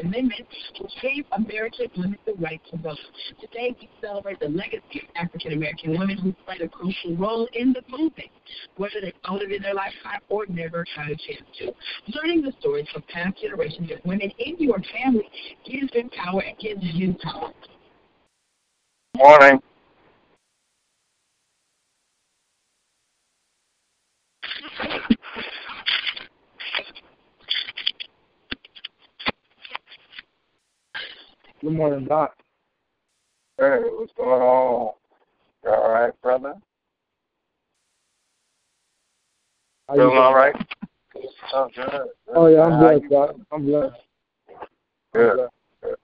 Amendment to save Americans limit the right to vote. Today, we celebrate the legacy of African American women who played a crucial role in the movement, whether they owned it in their lifetime or never had a chance to. Learning the stories of past generations of women in your family gives them power and gives you power. Morning. Good morning, Doc. Hey, what's going on? You all right, brother? How you Feeling doing? all right? Oh, good. good. Oh yeah, I'm How blessed, Doc. I'm blessed. I'm Good. blessed. Good.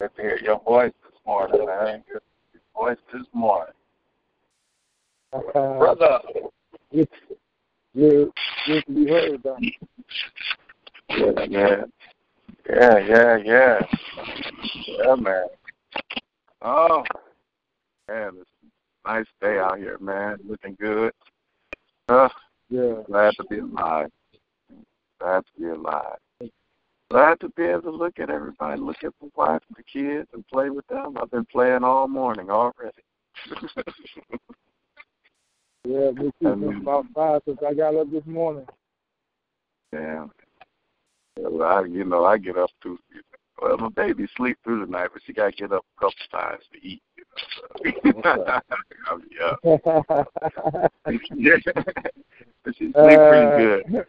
Good to hear your voice this morning, man. Good your voice this morning. Uh, Brother. good, good to be heard, Doc. Yeah, man. Yeah, yeah, yeah. Yeah, man. Oh, man, it's a nice day out here, man. Looking good. Uh, Yeah. glad to be alive. Glad to be alive. Glad to be able to look at everybody, look at the wife and the kids and play with them. I've been playing all morning already. Yeah, me too. About five since I got up this morning. Yeah. I, you know, I get up too. Well, my baby sleep through the night, but she got to get up a couple times to eat. You know, so. yeah. yeah. But she sleep pretty uh, good.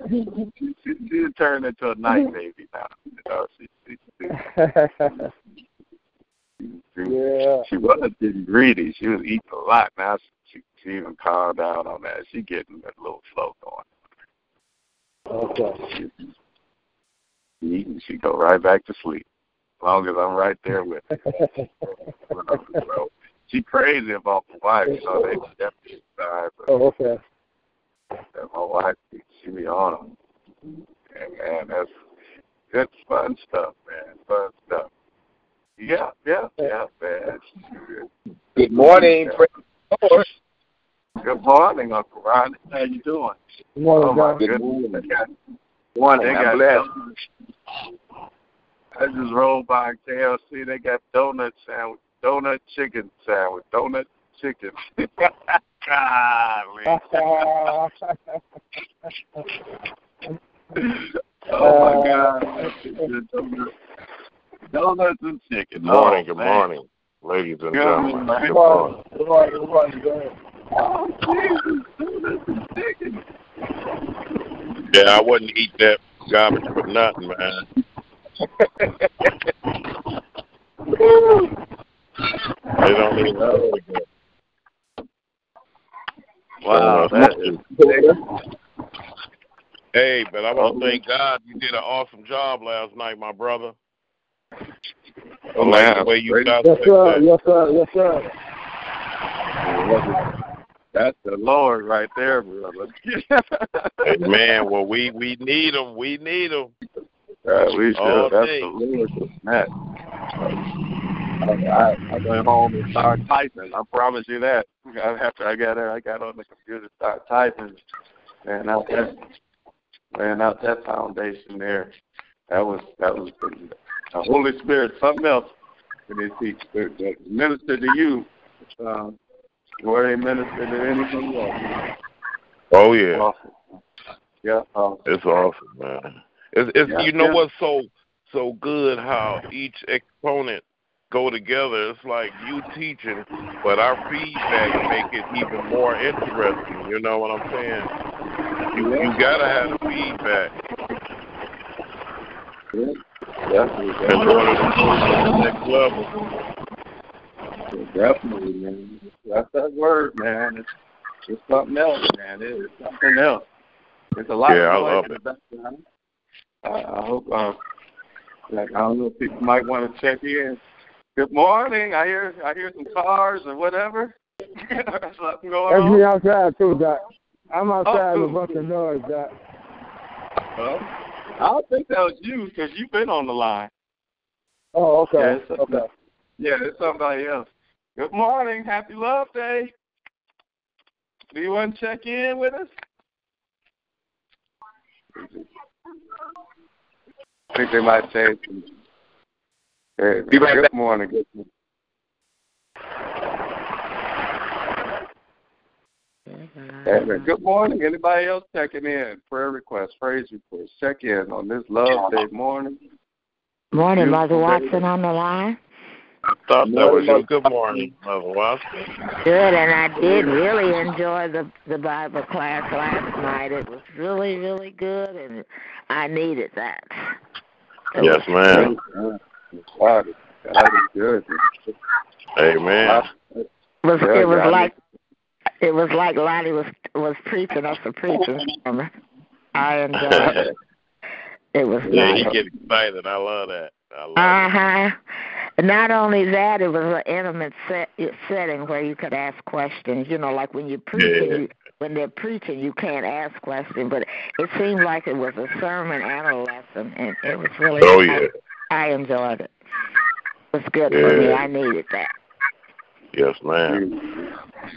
She, she, she turned into a night baby now. You know, she, she, she, she, yeah. she wasn't getting greedy. She was eating a lot. Now she, she even calmed down on that. She getting a little slow going. Okay. She eat and she go right back to sleep. As long as I'm right there with her. so, she crazy about the wife, so know, they definitely side, but oh, okay. that my wife she be on them. And man, that's good fun stuff, man. Fun stuff. Yeah, yeah, yeah, man. Good morning, praise the Good morning, Uncle Ron. How you doing? Good morning, oh my Doc. goodness. morning. They got, Morning, they I'm got blessed. I just rolled by KFC. They got donut sandwich, donut chicken sandwich, donut chicken. Golly. oh my uh, God. Donuts, donuts and chicken. Good morning, oh, good man. morning, ladies and Good gentlemen. morning. Good Good morning. morning. Good morning. Good morning. Go ahead. Oh, Jesus. Donuts and chicken. Yeah, I wouldn't eat that garbage for nothing, man. They don't even know it again. Wow, Uh, that is Hey, but I want to thank God you did an awesome job last night, my brother. I Oh, like the way you great. Yes, sir. that. Yes, sir. Yes, sir. That's the Lord right there, brother. Man, well, we we need them. We need them. Uh, we should. That's day. the Lord. That. I, I, I went home and started typing. I promise you that. After I got there, I got on the computer, and started typing, laying out that, laying out that foundation there. That was that was the, the Holy Spirit, something else. When they teach, minister to you, um, where they minister to anything else. Oh yeah, Awesome. Yeah. Awesome. it's awesome, man. It's it's Yeah, you know yeah. what's so so good how each exponent go together. It's like you teaching, but our feedback make it even more interesting. You know what I'm saying? You you gotta have the feedback Yeah. In order to go to the next level. Definitely, man. That's that word, man. It's it's something else, man. It is something else. It's a lot Yeah, I of noise love in it. the background. I, I hope uh, Like, I don't know if people might want to check in. Good morning. I hear I hear some cars or whatever. Something going That's on. me outside too, Doc. I'm outside Oh, with a bunch of noise, Doc. Well, I don't think that was you because you've been on the line. Oh, okay. Yeah, it's- okay. Yeah, it's somebody else. Good morning. Happy Love Day. Do you want to check in with us? I think they might say. Hey, Be right good morning. Good morning. Amen. Good morning. Anybody else checking in? Prayer requests, praise reports. Check in on this Love Day morning. Morning, Beautiful Mother day. Watson on the line. I thought that was you. Good morning, Mother Watson. Good, and I did really enjoy the the Bible class last night. It was really, really good, and I needed that. It Yes, ma'am. Wow, that is good. Amen. was was it was like it was like Lonnie was was preaching us a preaching sermon. I enjoyed it. It was Yeah, nice. you get excited. I love that. I love Uh huh. Not only that, it was an intimate set, setting where you could ask questions. You know, like when you're preaching, Yeah. you, when they're preaching, you can't ask questions. But it seemed like it was a sermon and a lesson, and it was really. Oh, yeah. I, I enjoyed it. It was good for me. Yeah. I needed that. Yes, ma'am.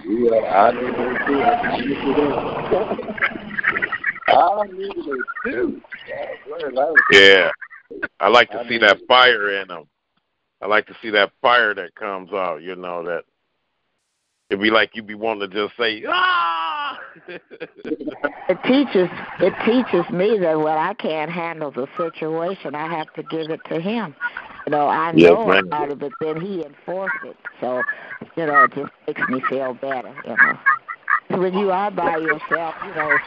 Yeah, I needed it too. I needed it. I needed it too. Yeah, that was- Yeah. I like to see that fire in them. I like to see that fire that comes out, you know, that it'd be like you'd be wanting to just say, ah! It teaches it teaches me that when I can't handle the situation, I have to give it to him. You know, I Yes, know ma'am. about it, but then he enforced it. So, you know, it just makes me feel better. You know, when you are by yourself, you know,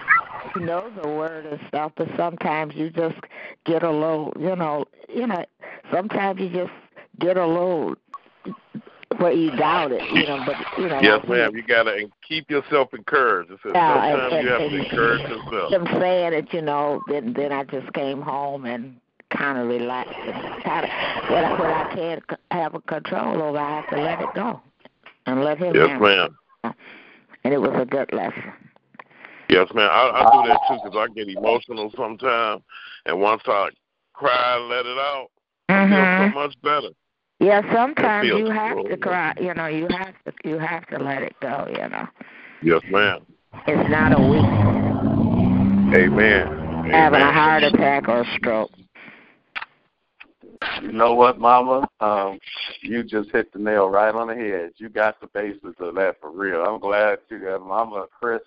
you know the word and stuff, but sometimes you just get a little, you know, you know, sometimes you just get a little where you doubt it, you know. But you know, yes, ma'am. You gotta and keep yourself encouraged. It says Yeah, sometimes and- you have and- to encourage yourself. I'm saying it, you know, then then I just came home and kind of relaxed and kind of when I, when I can't have a control over, I have to let it go and let him. Yes, handle ma'am. And it was a good lesson. Yes, ma'am. I, I do that too because I get emotional sometimes, and once I cry and let it out, I feel so mm-hmm. much better. Yeah, sometimes you have to cry. You know, you have to you have to let it go. You know, Yes, ma'am. it's not a weakness. Amen. Having a heart attack or a stroke. You know what, Mama? Um, you just hit the nail right on the head. You got the basis of that for real. I'm glad you got Mama Chris.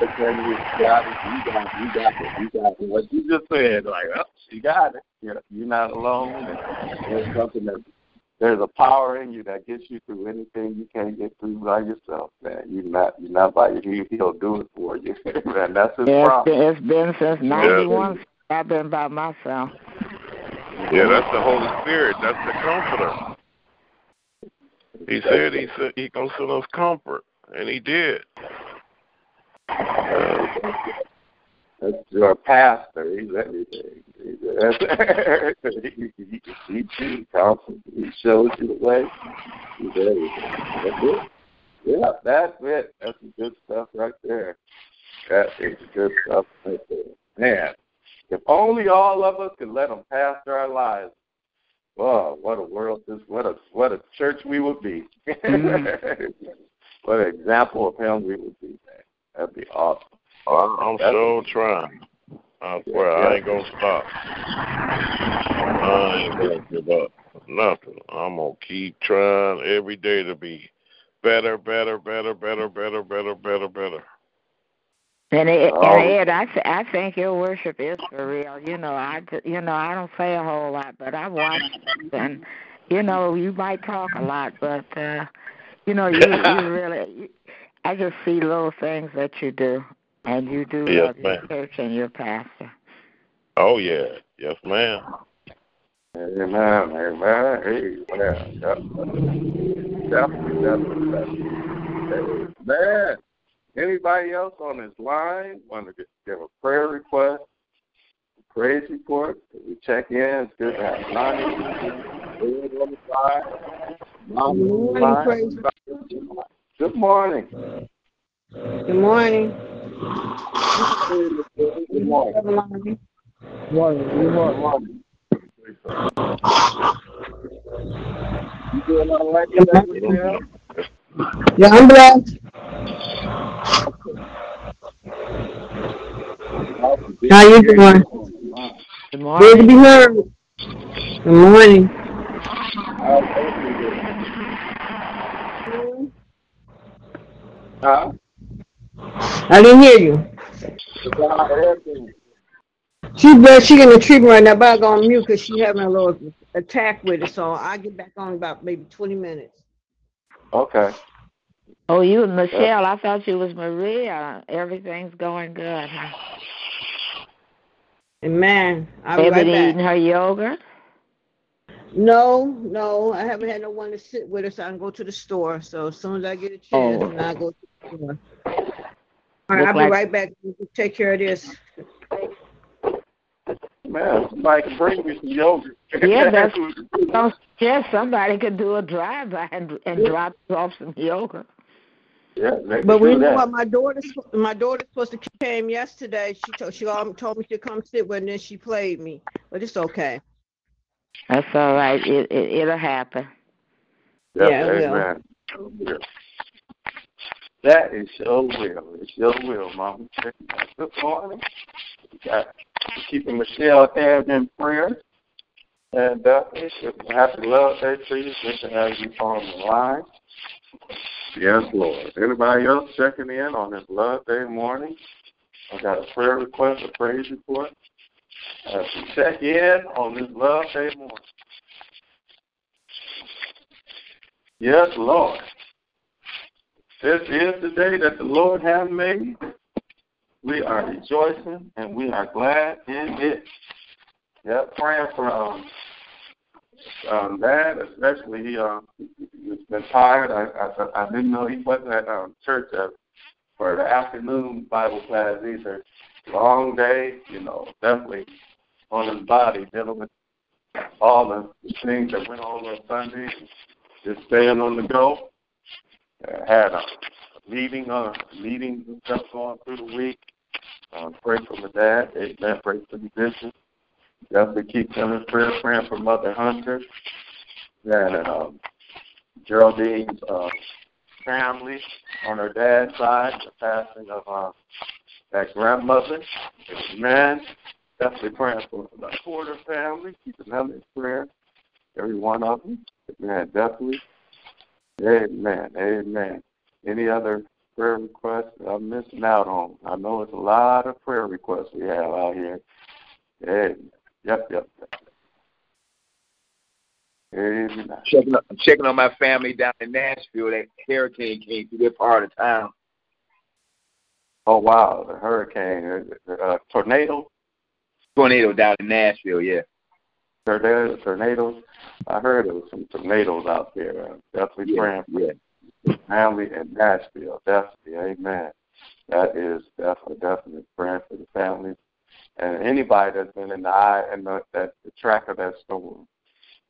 Um, you got it. You got it. You got it. You got it. What you just said, like, oh, she got it. You're, you're not alone. And there's something that there's a power in you that gets you through anything you can't get through by yourself, man. You're not you're not by your he, he'll do it for you. and that's his Yeah, it's promise. it's been since '91. I've been by myself. Yeah, that's the Holy Spirit. That's the Comforter. He said he said he gonna send us comfort, and he did. That's your pastor. He's everything. He's, that's, he, he, he, he, counsels, he shows you the way. He's everything. That's it. Yeah, that's it. That's the good stuff right there. That is good stuff right there. Man, if only all of us could let him pastor our lives. Wow, what a world this what a what a church we would be. Mm-hmm. what an example of him we would be, man. That'd be awesome. I'm, I'm That's- sure trying. I swear I ain't gonna stop. I ain't gonna give up. Nothing. I'm gonna keep trying every day to be better, better, better, better, better, better, better, better. And Ed, Oh. and Ed I, th- I think your worship is for real. You know, I ju- you know I don't say a whole lot, but I watch it and you know you might talk a lot, but uh you know you you really. You, I just see little things that you do, and you do Yes, love your ma'am. church and your pastor. Oh yeah, yes, ma'am. Amen, amen, amen. Definitely, definitely, definitely. Man, anybody else on this line want to give a prayer request, praise report. We check in. It's good to have Lonnie on the side. Lonnie on the side. Good morning. Good morning. Good morning. Good morning. Good morning. You doing all right today, Michelle? Yeah, I'm blessed. How you doing? Good morning. Good to morning. be heard. Good morning. Huh? I didn't hear you. She blessed. She in the treatment right now, but I go on mute because she having a little attack with it. So I'll get back on in about maybe 20 minutes. Okay. Oh, you Michelle. I thought you was Maria. Everything's going good, huh? Amen. I'll be Ever right eating back. her yogurt? No, no, I haven't had no one to sit with us. I can go to the store. So as soon as I get a chance, Oh. and I go to the store. All right, I'll be like- right back. Take care of this. Man, somebody can bring me some yogurt. Yeah, that's- Some, yes, somebody could do a drive by and, and drop off some yogurt. yeah, they can But we do know what my daughter my daughter supposed to came yesterday. She told she told me to come sit with, her, and then she played me. But it's okay. That's all right. It, it it'll happen. Yeah, Yeah, it will. amen. Yeah. That is your will. It's your will, Mama. Good morning. We Got keeping Michelle Ed in prayer. And uh, a happy love day to you. Good to have you on the line. Yes, Lord. Anybody else checking in on this love day morning? I got a prayer request, a praise report. Uh, check in on this love day morning. Yes, Lord. This is the day that the Lord has made. We are rejoicing and we are glad in it. Yeah, praying for um, um Dad, especially he um he's been tired. I I, I didn't know he wasn't at um, church uh, for the afternoon Bible class either. Long day, you know, definitely on his body dealing with all the things that went on on Sunday, just staying on the go. Uh, had a meeting, uh, meetings and stuff going through the week. Um, pray for my dad. Amen. Pray for the bishop. Definitely keep them prayer. Praying for Mother Hunter and um, Geraldine's uh, family on her dad's side. The passing of uh, that grandmother. Amen. Definitely praying for the Porter family. Keeping them in prayer. Every one of them. Amen. Definitely. Amen. Amen. Any other prayer requests I'm missing out on? I know it's a lot of prayer requests we have out here. Amen. Yep, yep, yep. Amen. Checking, I'm checking on my family down in Nashville. That hurricane came through their part of town. Oh wow, the hurricane, uh, uh, tornado, Tornado down in Nashville, yeah. Tornado, tornadoes. I heard there was some tornadoes out there. Uh, definitely Yeah, praying for yeah. family in Nashville. Definitely, amen. That is definitely, definitely praying for the families and anybody that's been in the eye and the, that the track of that storm,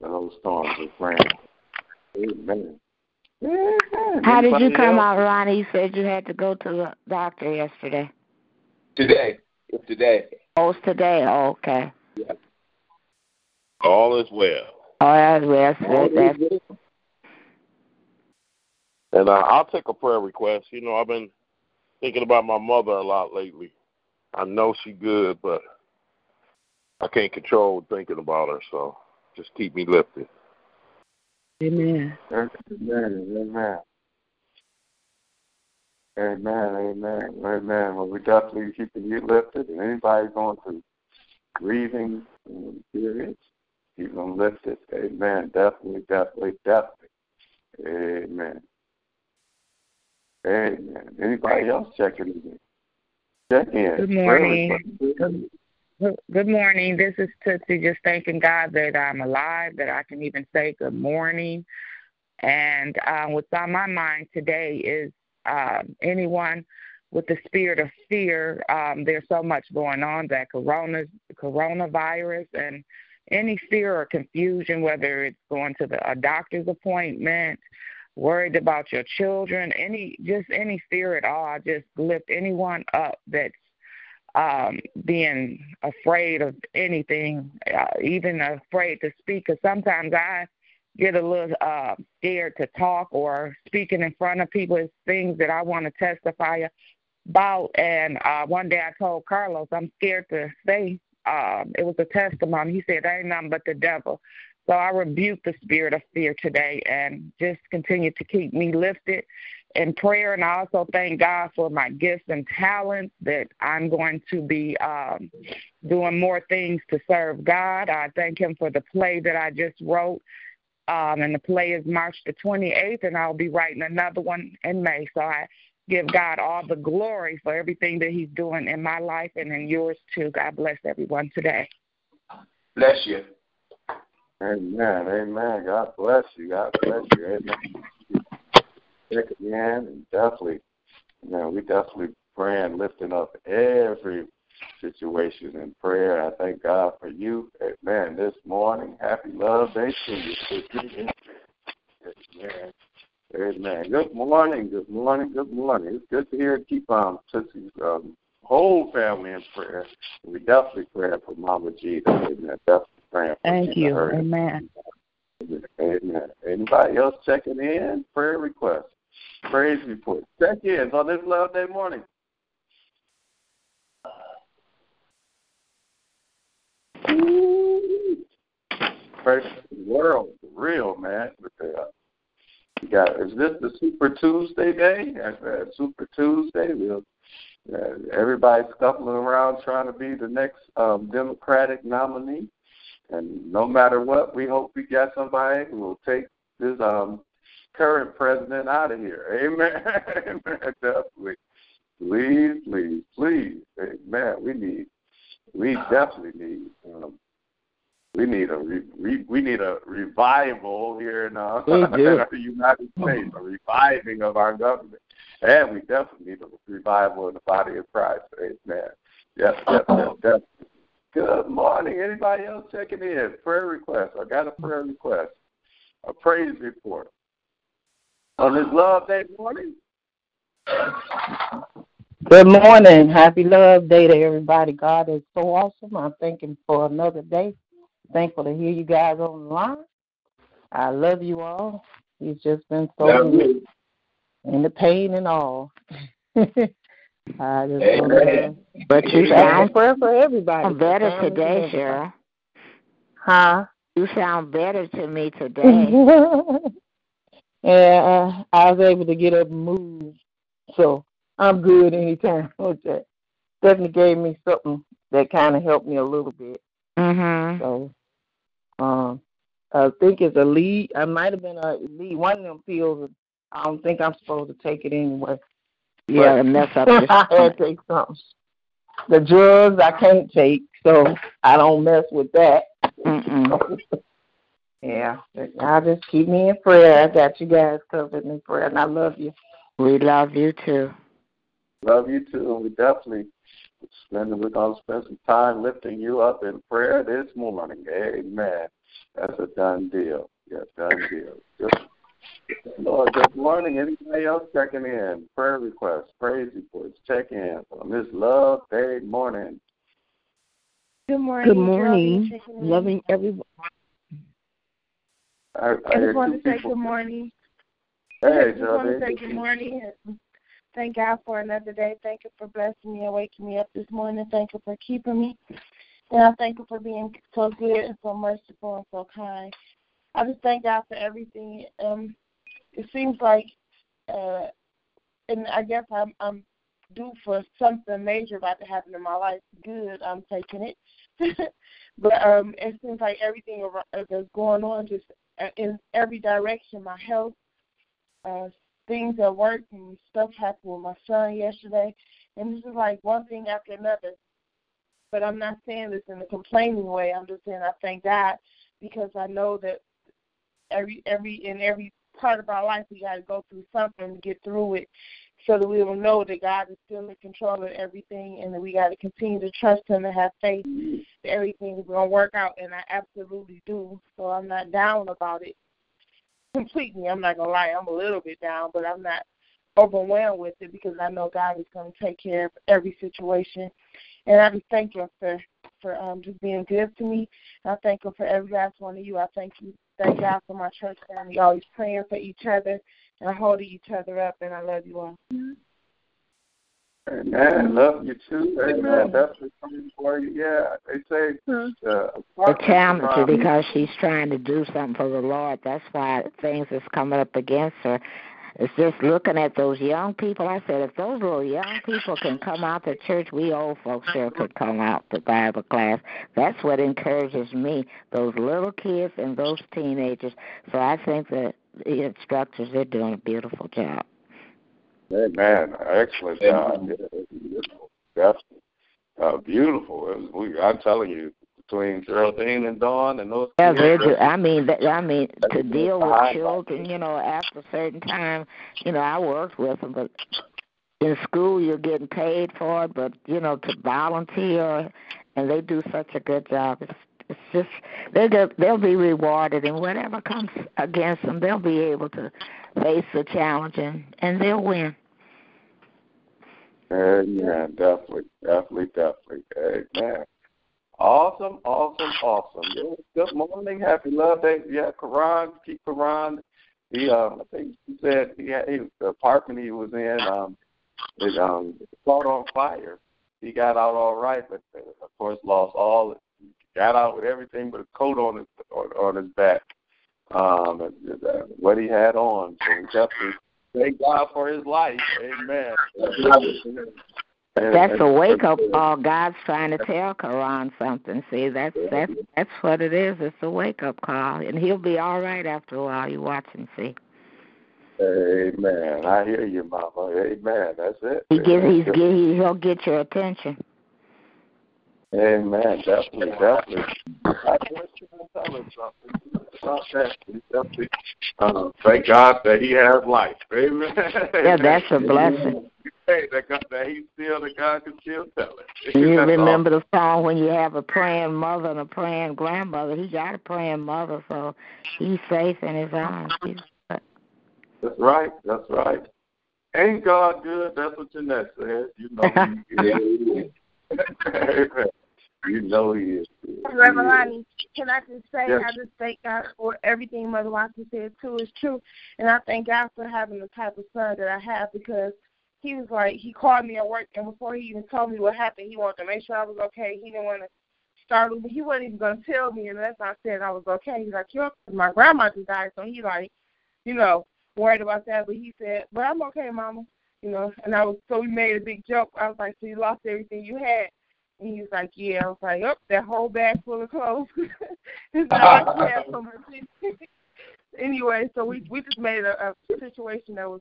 those storms. We're praying. Amen. Amen. How did you come else? out, Ronnie? You said you had to go to the doctor yesterday. Today. It's today. Oh, it's today. Oh, okay. All is well. Oh, that's well. That's, that's, And uh, I'll take a prayer request. You know, I've been thinking about my mother a lot lately. I know she good, but I can't control thinking about her. So just keep me lifted. Amen. Amen. Amen. Amen. Amen. Amen. Well, we definitely keeping you lifted, and anybody going through grieving um, periods, keep them lifted. Amen. Definitely, definitely, definitely. Amen. Amen. Anybody else checking in? Check in. Good morning. Good good morning. This is Tootsie. Just thanking God that I'm alive, that I can even say good morning. And uh, what's on my mind today is um, anyone with the spirit of fear. Um, there's so much going on that corona coronavirus and any fear or confusion, whether it's going to the, a doctor's appointment, worried about your children, any just any fear at all. I just lift anyone up that's um, being afraid of anything, uh, even afraid to speak. Because sometimes I get a little uh, scared to talk or speaking in front of people is things that I want to testify about. And uh, one day I told Carlos I'm scared to say. Um, it was a testimony. He said, "Ain't nothing but the devil." So I rebuke the spirit of fear today and just continue to keep me lifted in prayer. And I also thank God for my gifts and talents that I'm going to be um, doing more things to serve God. I thank Him for the play that I just wrote. Um, and the play is March the 28th, and I'll be writing another one in May. So I give God all the glory for everything that He's doing in my life and in yours too. God bless everyone today. Bless you. Amen. Amen. God bless you. God bless you. Amen. Check again and definitely, you know, we definitely praying, lifting up every situation in prayer. I thank God for you. Amen. This morning, happy love day to you. Amen. Amen. Good morning. Good morning. Good morning. It's good to hear keep um Tootsie's um, whole family in prayer. We definitely pray for Mama G. Amen. Definitely praying for Thank you. Amen. Amen. Anybody else checking in? Prayer requests, praise reports, check in on this Love Day morning. Praise the world, real man. Uh, you got is this the Super Tuesday day? Super Tuesday. We'll, uh, everybody's scuffling around trying to be the next um, Democratic nominee. And no matter what, we hope we get somebody who will take this um, current president out of here. Amen. Amen. Definitely. Please, please, please. Amen. We need, we definitely need, um, we need a re, re, we need a revival here in, uh, in the United States, a reviving of our government, and we definitely need a revival in the body of Christ. Amen. Yes, yes, yes, definitely. Good morning. Anybody else checking in? Prayer request. I got a prayer request. A praise report. On this Love Day morning. Good morning. Happy Love Day to everybody. God is so awesome. I'm thanking for another day. Thankful to hear you guys on the line. I love you all. He's just been so love good. You. And the pain and all. I just Amen. But you sound prayer for everybody. I'm better today, Cheryl. Huh? You sound better to me today. yeah, I was able to get up and move, so I'm good anytime. Okay, Stephanie gave me something that kind of helped me a little bit. Mhm. So, um, I think it's a lead. I might have been a lead. One of them pills. I don't think I'm supposed to take it anyway. Yeah, to mess up your I had to take something. The drugs I can't take, so I don't mess with that. Yeah, I just keep me in prayer. I got you guys covered in prayer, and I love you. We love you too. Love you too. We definitely spend we're gonna spend some time lifting you up in prayer this morning. Amen. That's a done deal. Yes, done deal. Just Lord, good morning. Anybody else checking in? Prayer requests, praise reports, check in on this love day morning. Good morning. Good morning. Loving everyone. I, I, I just want to say good morning. Hey, I just want to say good morning. Thank God for another day. Thank you for blessing me and waking me up this morning. Thank you for keeping me. And I thank you for being so good and so merciful and so kind. I just thank God for everything. Um, it seems like, uh, and I guess I'm I'm due for something major about to happen in my life. Good, I'm taking it. but um, it seems like everything that's going on just uh, in every direction. My health, uh, things at work, and stuff happened with my son yesterday, and this is like one thing after another. But I'm not saying this in a complaining way. I'm just saying I thank God because I know that every every in every part of our life we got to go through something to get through it. so that we will know that God is still in control of everything and that we got to continue to trust Him and have faith that everything is to work out. And I absolutely do. So I'm not down about it completely. I'm not to lie. I'm a little bit down, but I'm not overwhelmed with it because I know God is to take care of every situation. And I just thank you for for um, just being good to me. I thank Him for every last one of you. I thank you, thank God for my church family, always praying for each other and holding each other up. And I love you all. Amen. Love you too. Amen. That's the coming for you. Yeah, they say uh, the challenge is because she's trying to do something for the Lord. That's why things is coming up against her. It's just looking at those young people. I said, if those little young people can come out to church, we old folks sure could come out to Bible class. That's what encourages me. Those little kids and those teenagers. So I think that the instructors they're doing a beautiful job. Amen. Excellent job. Beautiful. That's uh, beautiful. We, I'm telling you, between Geraldine and Dawn and those. Yeah, they do. I mean, I mean, to deal with children, you know, after a certain time, you know, I worked with them, but in school you're getting paid for it, but you know, to volunteer, and they do such a good job. It's it's just they'll they'll be rewarded, and whatever comes against them, they'll be able to face the challenge and and they'll win. Amen. Definitely, definitely, definitely. Amen. Awesome, awesome, awesome. Good morning, happy love day. Yeah, Quran, keep Quran. He, um, I think he said he had he, the apartment he was in, um, it um caught on fire. He got out all right, but uh, of course lost all. Got out with everything but a coat on his on, on his back. Um, and, uh, what he had on. So we definitely thank God for his life. Amen. That's a wake up call. God's trying to tell Quran something. See, that's that's that's what it is. It's a wake up call, and he'll be all right after a while. You watch and see. Amen. I hear you, Mama. Amen. That's it. He get he's he'll get your attention. Amen. Definitely, definitely. I want you to tell us something about that. Definitely. Uh, thank God that He has life. Amen. Yeah, that's a blessing. Hey, that, God, that He's still the God can still tell it. You remember the song when you have a praying mother and a praying grandmother. He got a praying mother, so he's safe in His arms. He's, that's right. That's right. Ain't God good? That's what Jeanette says. You know. Amen. You know he is. Reverend Lonnie, can I just say Yes. I just thank God for everything Mother Watson said too is true. And I thank God for having the type of son that I have because he was like he called me at work and before he even told me what happened, he wanted to make sure I was okay. He didn't want to start over. He wasn't even gonna tell me unless I said I was okay. He's like, Yo, my grandma just died, so he like, you know, worried about that. But he said, But I'm okay, mama. You know, and I was so we made a big joke. I was like, So you lost everything you had and he was like, Yeah. I was like, Oh, that whole bag full of clothes. it's not anyway, so we we just made a, a situation that was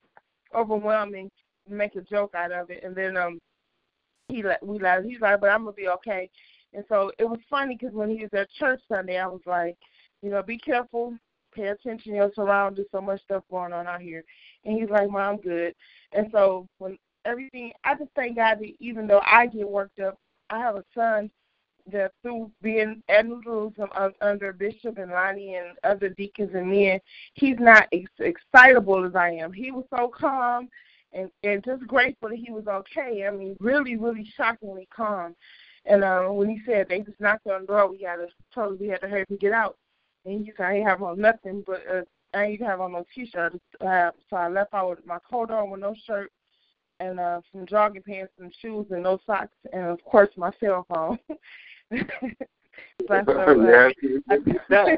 overwhelming, make a joke out of it, and then um he like we like he's like, but I'm gonna be okay. And so it was funny because when he was at church Sunday, I was like, you know, be careful, pay attention to your surroundings. So much stuff going on out here. And he's like, Mom, I'm good. And so when everything, I just thank God that even though I get worked up, I have a son that through being New under Bishop and Lonnie and other deacons and men, he's not ex- excitable as I am. He was so calm and and just grateful that he was okay. I mean, really, really shockingly calm. And uh, when he said they just knocked on the door, we had to told we had to hurry and get out. And he said I ain't have on nothing, but uh, I ain't have on no t-shirt. Uh, so I left out with my coat on with no shirt and uh, some jogging pants, some shoes, and no socks, and of course my cell phone. but, Yes,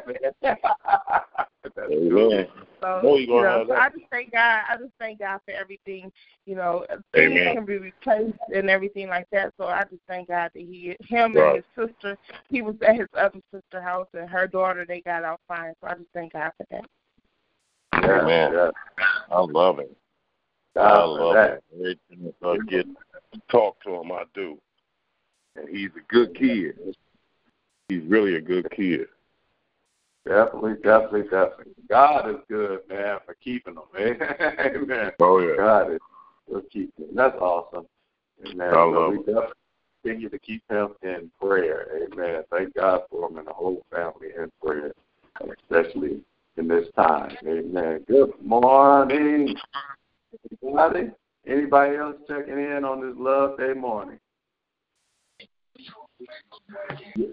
Amen. So, Know you you know, so. I just thank God. I just thank God for everything. You know, things Amen. can be replaced and everything like that. So I just thank God that he, him Right. and his sister, he was at his other sister house, and her daughter, they got out fine. So I just thank God for that. Amen. I love it. I God love that. it. Chance I get to talk to him, I do. And he's a good kid. He's really a good kid. Definitely, definitely, definitely. God is good, man, for keeping them. Amen. Oh yeah. God is We'll keep. That's awesome. Amen. I So love we definitely continue to keep him in prayer. Amen. Thank God for him and the whole family in prayer, especially in this time. Amen. Good morning. Anybody? Anybody else checking in on this Love Day morning?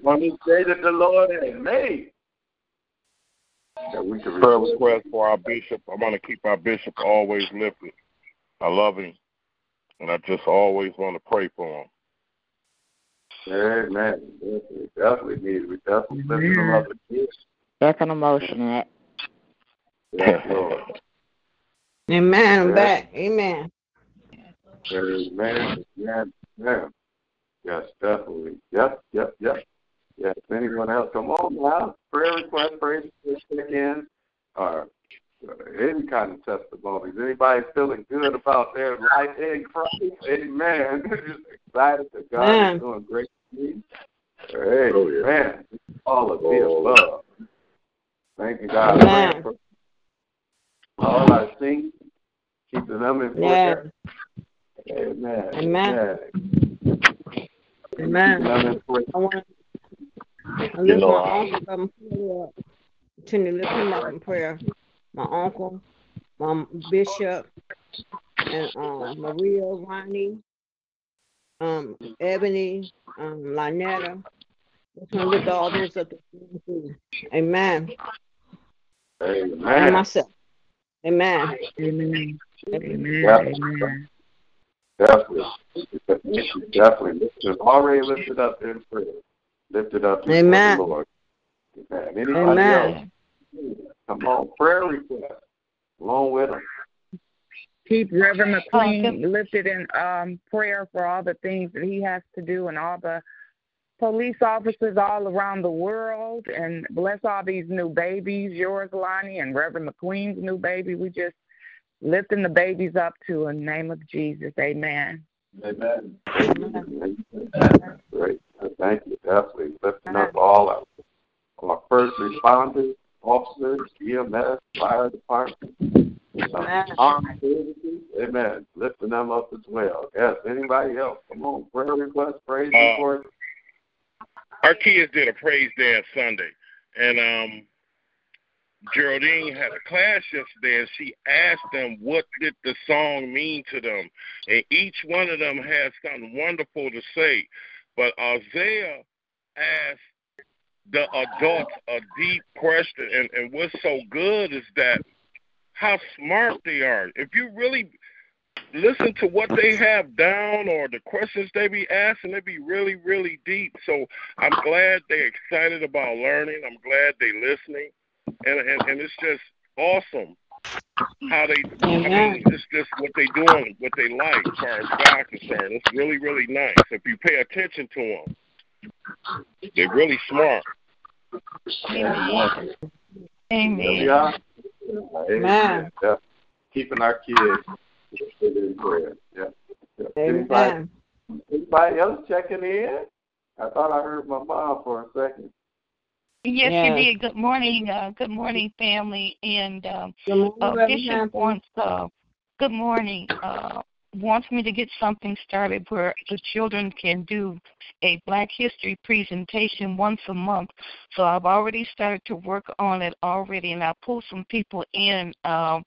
On this day that the Lord has made. That we can Prayer rejoice. request for our bishop. I want to keep our bishop always lifted. I love him, and I just always want to pray for him. Amen. Definitely, definitely need it. We definitely lift him up again. Second emotion that. Yes, Lord. Amen. I'm back. Amen. Amen. Amen. Amen. Yes, definitely. Yep, yep, yep. Yes. Anyone else? Come on now. Prayer request, praise check in, or uh, any kind of testimonies. Anybody feeling good about their life in Christ? Amen. Just excited that God Amen. is doing great things. Hey, Oh, yeah. man. All of the above. Thank you, God. Amen. all our saints, keeping them in prayer. Amen. Amen. Keeping Amen. them in prayer. I want to You lift my uncle up in prayer. Continue to lift him up in prayer. My uncle, my bishop, and um, Maria, Ronnie, um, Ebony, um, Lynetta. Just want to lift all those up. to you. Amen. And myself. Amen. Amen. Amen. Yeah. Amen. Definitely. Definitely. Lifted, already lifted up in prayer. Lifted up before Amen. the Lord. Amen. Anybody Amen. else? Come on. Prayer request. Along with them. Keep Reverend McQueen lifted in um, prayer for all the things that he has to do and all the police officers all around the world. And bless all these new babies, yours, Lonnie, and Reverend McQueen's new baby. We just lifting the babies up to the name of Jesus. Amen. Amen. Great. Thank you. Definitely lifting up all our, our first responders, officers, EMS, fire department, armed services. Amen. Lifting them up as well. Yes. Anybody else? Come on. Prayer request, praise Uh, report. Our kids did a praise dance Sunday, and um, Geraldine had a class yesterday, and she asked them what did the song mean to them, and each one of them had something wonderful to say. But Isaiah asked the adults a deep question, and, and what's so good is that how smart they are. If you really listen to what they have down or the questions they be asking, and they be really, really deep. So I'm glad they're excited about learning. I'm glad they listening, and and, and it's just awesome how they. I mean, it's just what they doing, what they like, as far as God concerned. It's really, really nice if you pay attention to them. They're really smart. Amen. There Amen. Amen. Yeah. Keeping our kids lifted in prayer. Yeah. yeah. Anybody, Amen. anybody else checking in? I thought I heard my mom for a second. Yes, Yes. you did. Good morning, uh, good morning, family. And um, Good morning, uh, Reverend Bishop Hampton. wants. Uh, good morning. Uh, wants me to get something started where the children can do a Black History presentation once a month. So I've already started to work on it already, and I pulled some people in um,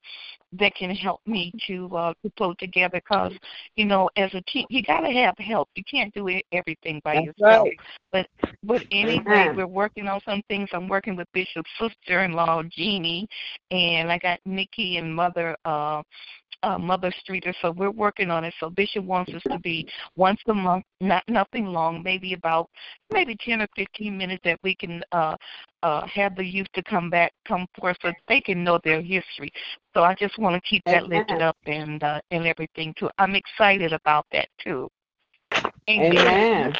that can help me to uh, to pull together. Because you know, as a team, you got to have help. You can't do it, everything by That's yourself. right. But but anyway, Amen. we're working on some things. I'm working with Bishop's sister-in-law Jeannie, and I got Nikki and Mother uh, uh, Mother Streeter. So we're working on it. So Bishop wants us to be once a month, not nothing long, maybe about maybe 10 or 15 minutes that we can uh, uh, have the youth to come back, come forth, so they can know their history. So I just want to keep that lifted up and uh, and everything too. I'm excited about that too. Amen. Amen.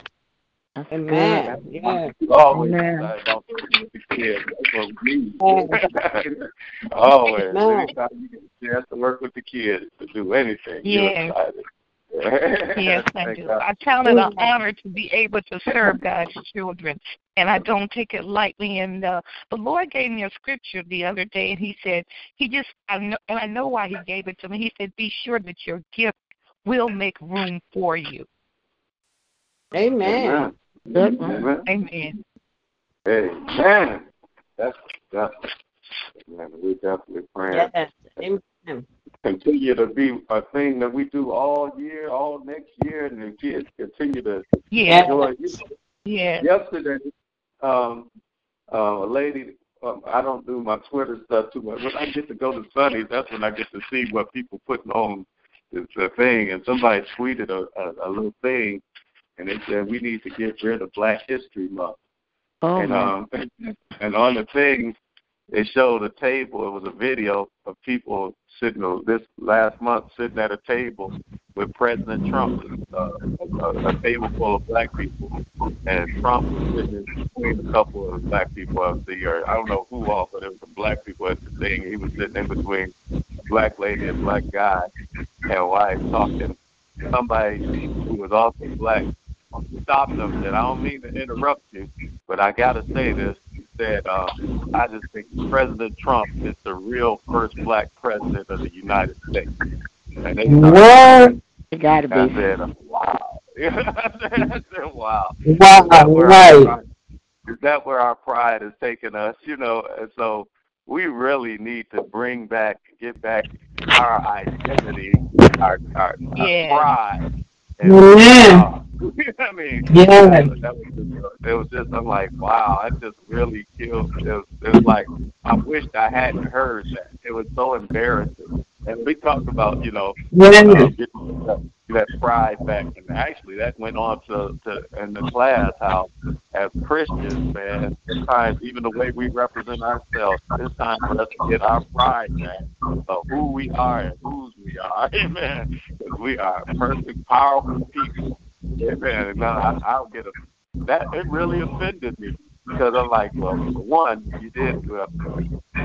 That's Amen. good. Yeah. Always Amen. excited about the kids. That's what we need. Amen. Always. Amen. Anytime you get a chance to work with the kids to do anything, you're Yes. excited. Yes, I do. God. I count it an honor to be able to serve God's children, and I don't take it lightly. And uh, the Lord gave me a scripture the other day, and He said, He just, I know, and I know why He gave it to me. He said, "Be sure that your gift will make room for you. Amen. Amen. Amen. Amen. That's that's man, we definitely praying. Yes. Amen. Continue to be a thing that we do all year, all next year, and the kids continue to Yeah. enjoy. You know, Yeah. yesterday, um, uh, a lady. Um, I don't do my Twitter stuff too much. When I get to go to Sundays, that's when I get to see what people putting on the, the thing. And somebody tweeted a, a, a little thing, and they said we need to get rid of Black History Month. Oh, and um, and on the thing, they showed a table. It was a video of people sitting uh, this last month sitting at a table with President Trump, uh, a, a table full of black people, and Trump was sitting in between a couple of black people. I see, or I don't know who all, but it was some black people at the thing. He was sitting in between a black lady and a black guy, and while talking, somebody who was also black stopped them. and said, I don't mean to interrupt you, but I got to say this. He said, uh, I just think President Trump is the real first black president of the United States. And they What? It gotta be. I be. said, wow. I said, wow. Wow, Is that where our right. pride- Is that where our pride is taking us? You know, and so we really need to bring back, get back our identity, our, our, Yeah. our pride. And, Yeah. uh, I mean, Yeah. that was, that was just, it was just, I'm like, wow, that just really killed. It was, it was like, I wished I hadn't heard that. It was so embarrassing. And we talked about, you know, Yeah. uh, getting that, that pride back. And actually, that went on to, to in the class how, as Christians, man, sometimes even the way we represent ourselves, it's time for us to get our pride back of who we are and whose we are. Amen. 'Cause we are perfect, powerful people. Amen. And now I, I'll get a that it really offended me because I'm like, well, one, you did uh,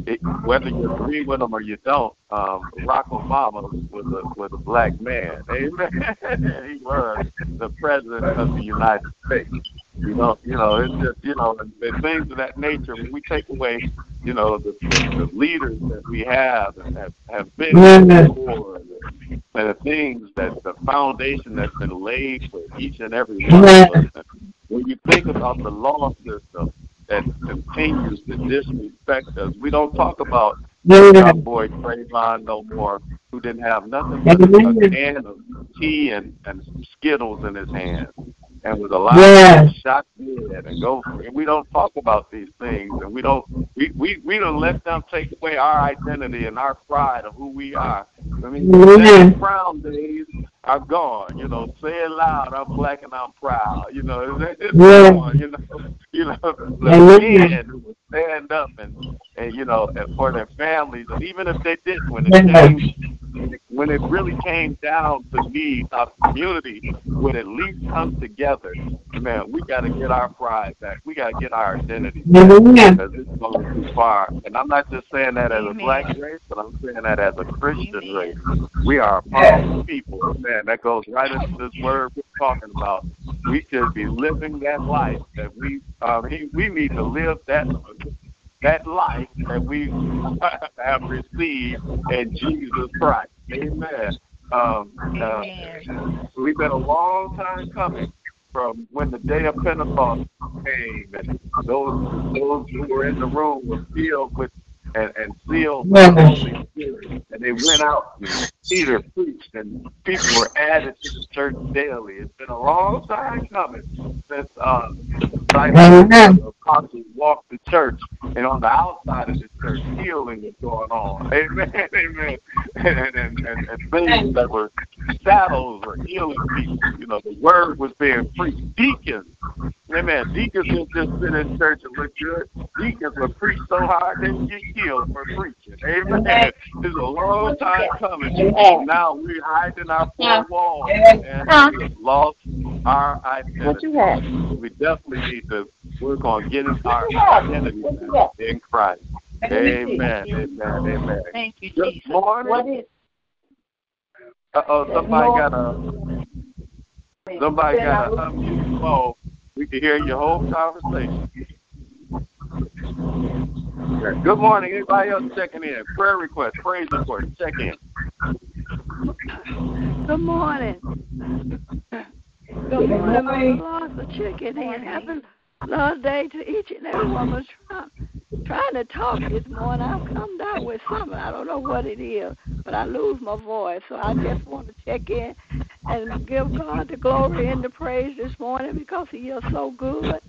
it, whether you agree with him or you don't. Um, Barack Obama was a was a black man. Amen. he was the president of the United States. You know, you know, it's just you know, and, and things of that nature. When we take away, you know, the, the, the leaders that we have and have, have been before, and the, things that the foundation that's been laid for each and every one of us. When you think about the law system that continues to disrespect us, we don't talk about our boy Trayvon no more, who didn't have nothing but a can of tea and, and some Skittles in his hand, and was Yeah. to get shot dead and go. For, and we don't talk about these things, and we don't. We we we don't let them take away our identity and our pride of who we are. I mean, Brown days are gone. You know, say it loud. I'm black and I'm proud. You know, it's, it's Yeah. gone. You know, you know, the men who stand up and and you know, and for their families, and even if they didn't, when it Amen. Came, when it really came down to me, our community would at least come together. Man, we got to get our pride back. We got to get our identity back because it's going too far. And I'm not just saying that as a black race, but I'm saying that as a Christian race. We are a powerful people. Man, that goes right into this word we're talking about. We should be living that life that we um, we need to live that that life that we have received in Jesus Christ. Amen. Um, uh, we've been a long time coming from when the day of Pentecost came, and those those who were in the room were filled with and, and sealed with the Holy Spirit, and they went out. And Peter preached, and people were added to the church daily. It's been a long time coming since uh, Amen. the apostles walked the church, and on the outside of the church, healing was going on. Amen, amen. And, and, and, and things that were shadows were healing people. You know, the word was being preached. Deacons, amen. Deacons didn't just sit in church and look good. Deacons would preach so hard they would get killed for preaching. Amen. It's a long time coming. Amen. Now we're hiding our four walls and we've lost our identity. What you have? We definitely need to work on getting our identity back in Christ. Amen. Amen. Amen. Thank you, Good Jesus. morning. Uh oh, somebody got a somebody got a unmute phone. We can hear your whole conversation. Good morning. Anybody else checking in? Prayer request, praise report, check in. Good morning. Good morning, Mother Laws for checking in. Happy Lord's Day to each and every woman trying, trying to talk this morning. I've come down with something. I don't know what it is, but I lose my voice. So I just want to check in and give God the glory and the praise this morning because He is so good.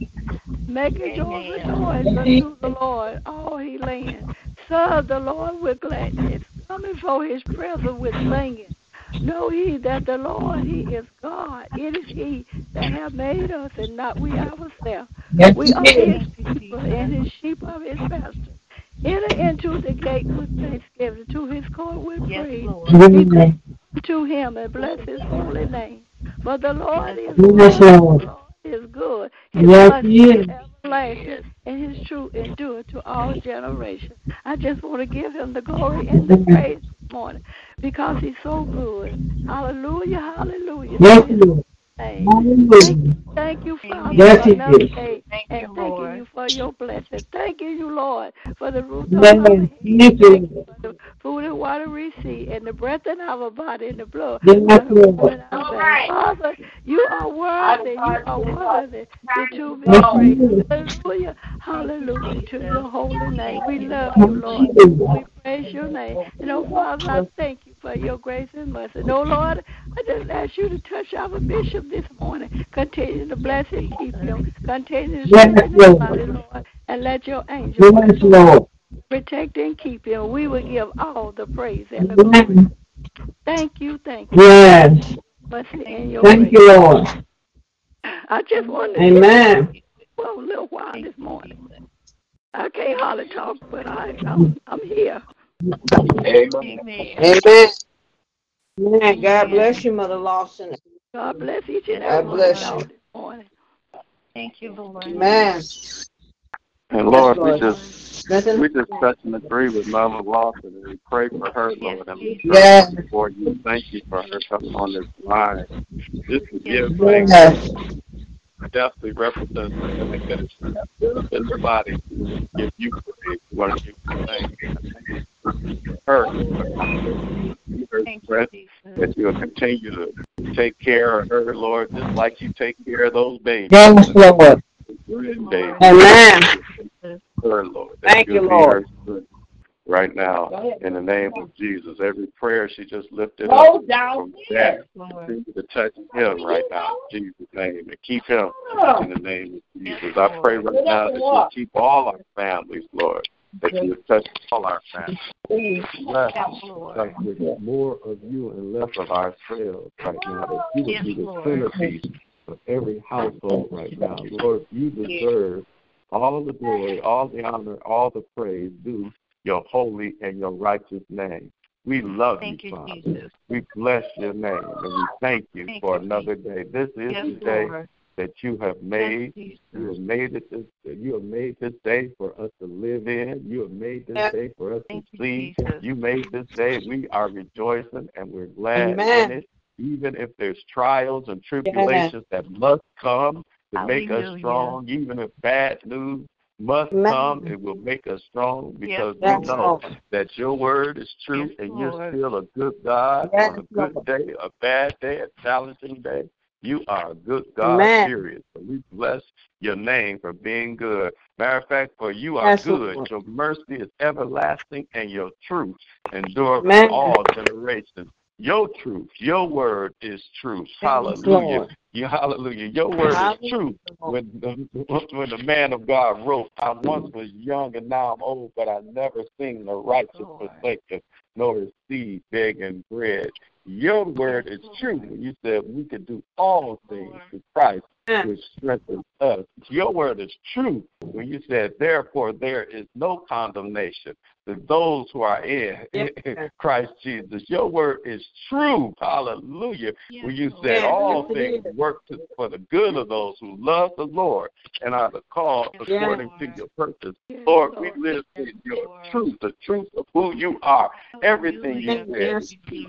Make a joyful noise unto the Lord, all He land. Serve the Lord with gladness. Come before His presence with singing. Know ye that the Lord, He is God. It is He that have made us and not we ourselves. Yes, we are He His people and His sheep of His pasture. Enter into the gate with thanksgiving, to His court with praise. Be to Him and bless His holy name. For the Lord is Yes, good. Lord. The Lord is good. His Yes, mercy He is is. everlasting, and His truth endure to all generations. I just want to give Him the glory and the praise this morning because He's so good. Hallelujah, hallelujah. Yes, To His Lord. Hallelujah. Thank you, Father, Yes, for He another is. day. and thanking you for your blessing. Thanking you, Lord, for the roof Yes, food and water we see, and the breath in our body, and the blood Yes, running Lord. in our veins. Father, you are worthy. You are worthy to be Yes, praised. Hallelujah. Hallelujah to your holy name. We love you, Lord. We praise your name. And oh, Father, I thank you for your grace and mercy. And oh, Lord, I just ask you to touch our bishop this morning. Continue to bless and keep him. Continue to Yes, strengthen his Lord. body, Lord. And let your angels Yes, Lord. Protect and keep him. We will give all the praise and the glory. Yes. Thank you, thank you. Yes. Mercy and your Thank grace. you, Lord. I just wanted to Amen. well, a little while this morning. I can't hardly talk, but I, I'm, I'm here. Amen. Amen. Amen. God bless you, Mother Lawson. God bless each and God every one bless of y'all this morning. Thank you, Lord. Amen. And Lord, we Lord. just Nothing. we just touch and agree with Mama Lawson and we pray for her, Lord, and we Yes. pray before you. Thank you for her coming on this line. Just to give Yes. thanks definitely represents the ministry in the body. If you praise, Lord, give you thanks. Her, her breath, that you'll continue to take care of her, Lord, just like you take care of those babies. Yes, Lord. Babies. Amen. Her, Lord. Thank you, Lord. Right now, in the name of Jesus, every prayer she just lifted Go up down from that, Lord. to touch him right now, in Jesus' name, and keep him in the name of Jesus. I pray right now that you keep all our families, Lord, that you touch all our families. Bless us with more of you and less of ourselves right now, that you would be the centerpiece of every household right now. Lord, you deserve all the glory, all the honor, all the praise due your holy and your righteous name. We love Thank you, you, Father. Jesus. We bless your name and we thank you Thank for you, another day. This is Yes, the day Lord. that you have made. Yes, You have made it this you have made this day for us to live in. You have made this Yes. day for us Thank to you, see. Jesus. You made this day. We are rejoicing and we're glad Amen. in it. Even if there's trials and tribulations that must come to oh, make us strong, even if bad news must come, it will mm-hmm. make us strong because Yes, we know Lord. that your word is true Yes, and you're Lord. still a good God Yes, on a good Lord. day, a bad day, a challenging day. You are a good God, Amen. period. So we bless your name for being good. Matter of fact, for you are good. Your mercy is everlasting and your truth endures for all generations. Your truth, your word is truth. Hallelujah. You, hallelujah. Your word is truth. When the, when the man of God wrote, I once was young and now I'm old, but I never seen the righteous Lord. forsaken, nor his seed begging bread. Your word is true when you said we could do all things through Christ. Which strengthens us. Your word is true when you said, therefore, there is no condemnation to those who are in Yes. Christ Jesus. Your word is true. Hallelujah. When you said Yes, all things work to, for the good of those who love the Lord and are the called according to your purpose. Lord, we live in your truth, the truth of who you are. Everything you said,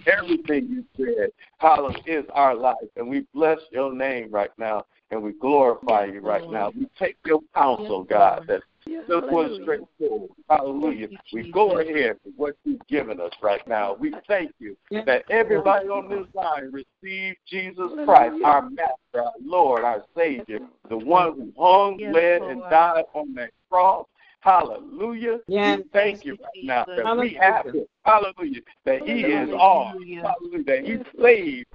everything you said, hallowed is our life. And we bless your name right now and we glorify you right now. We take your counsel, God, that just one straightforward. Hallelujah. We go ahead with what you've given us right now. We thank you that everybody on this line received Jesus Christ, our Master, our Lord, our Savior, the one who hung, bled, and died on that cross. Hallelujah. Yes. We thank you right now that we have him. Hallelujah. That he is all. Hallelujah. That he saved.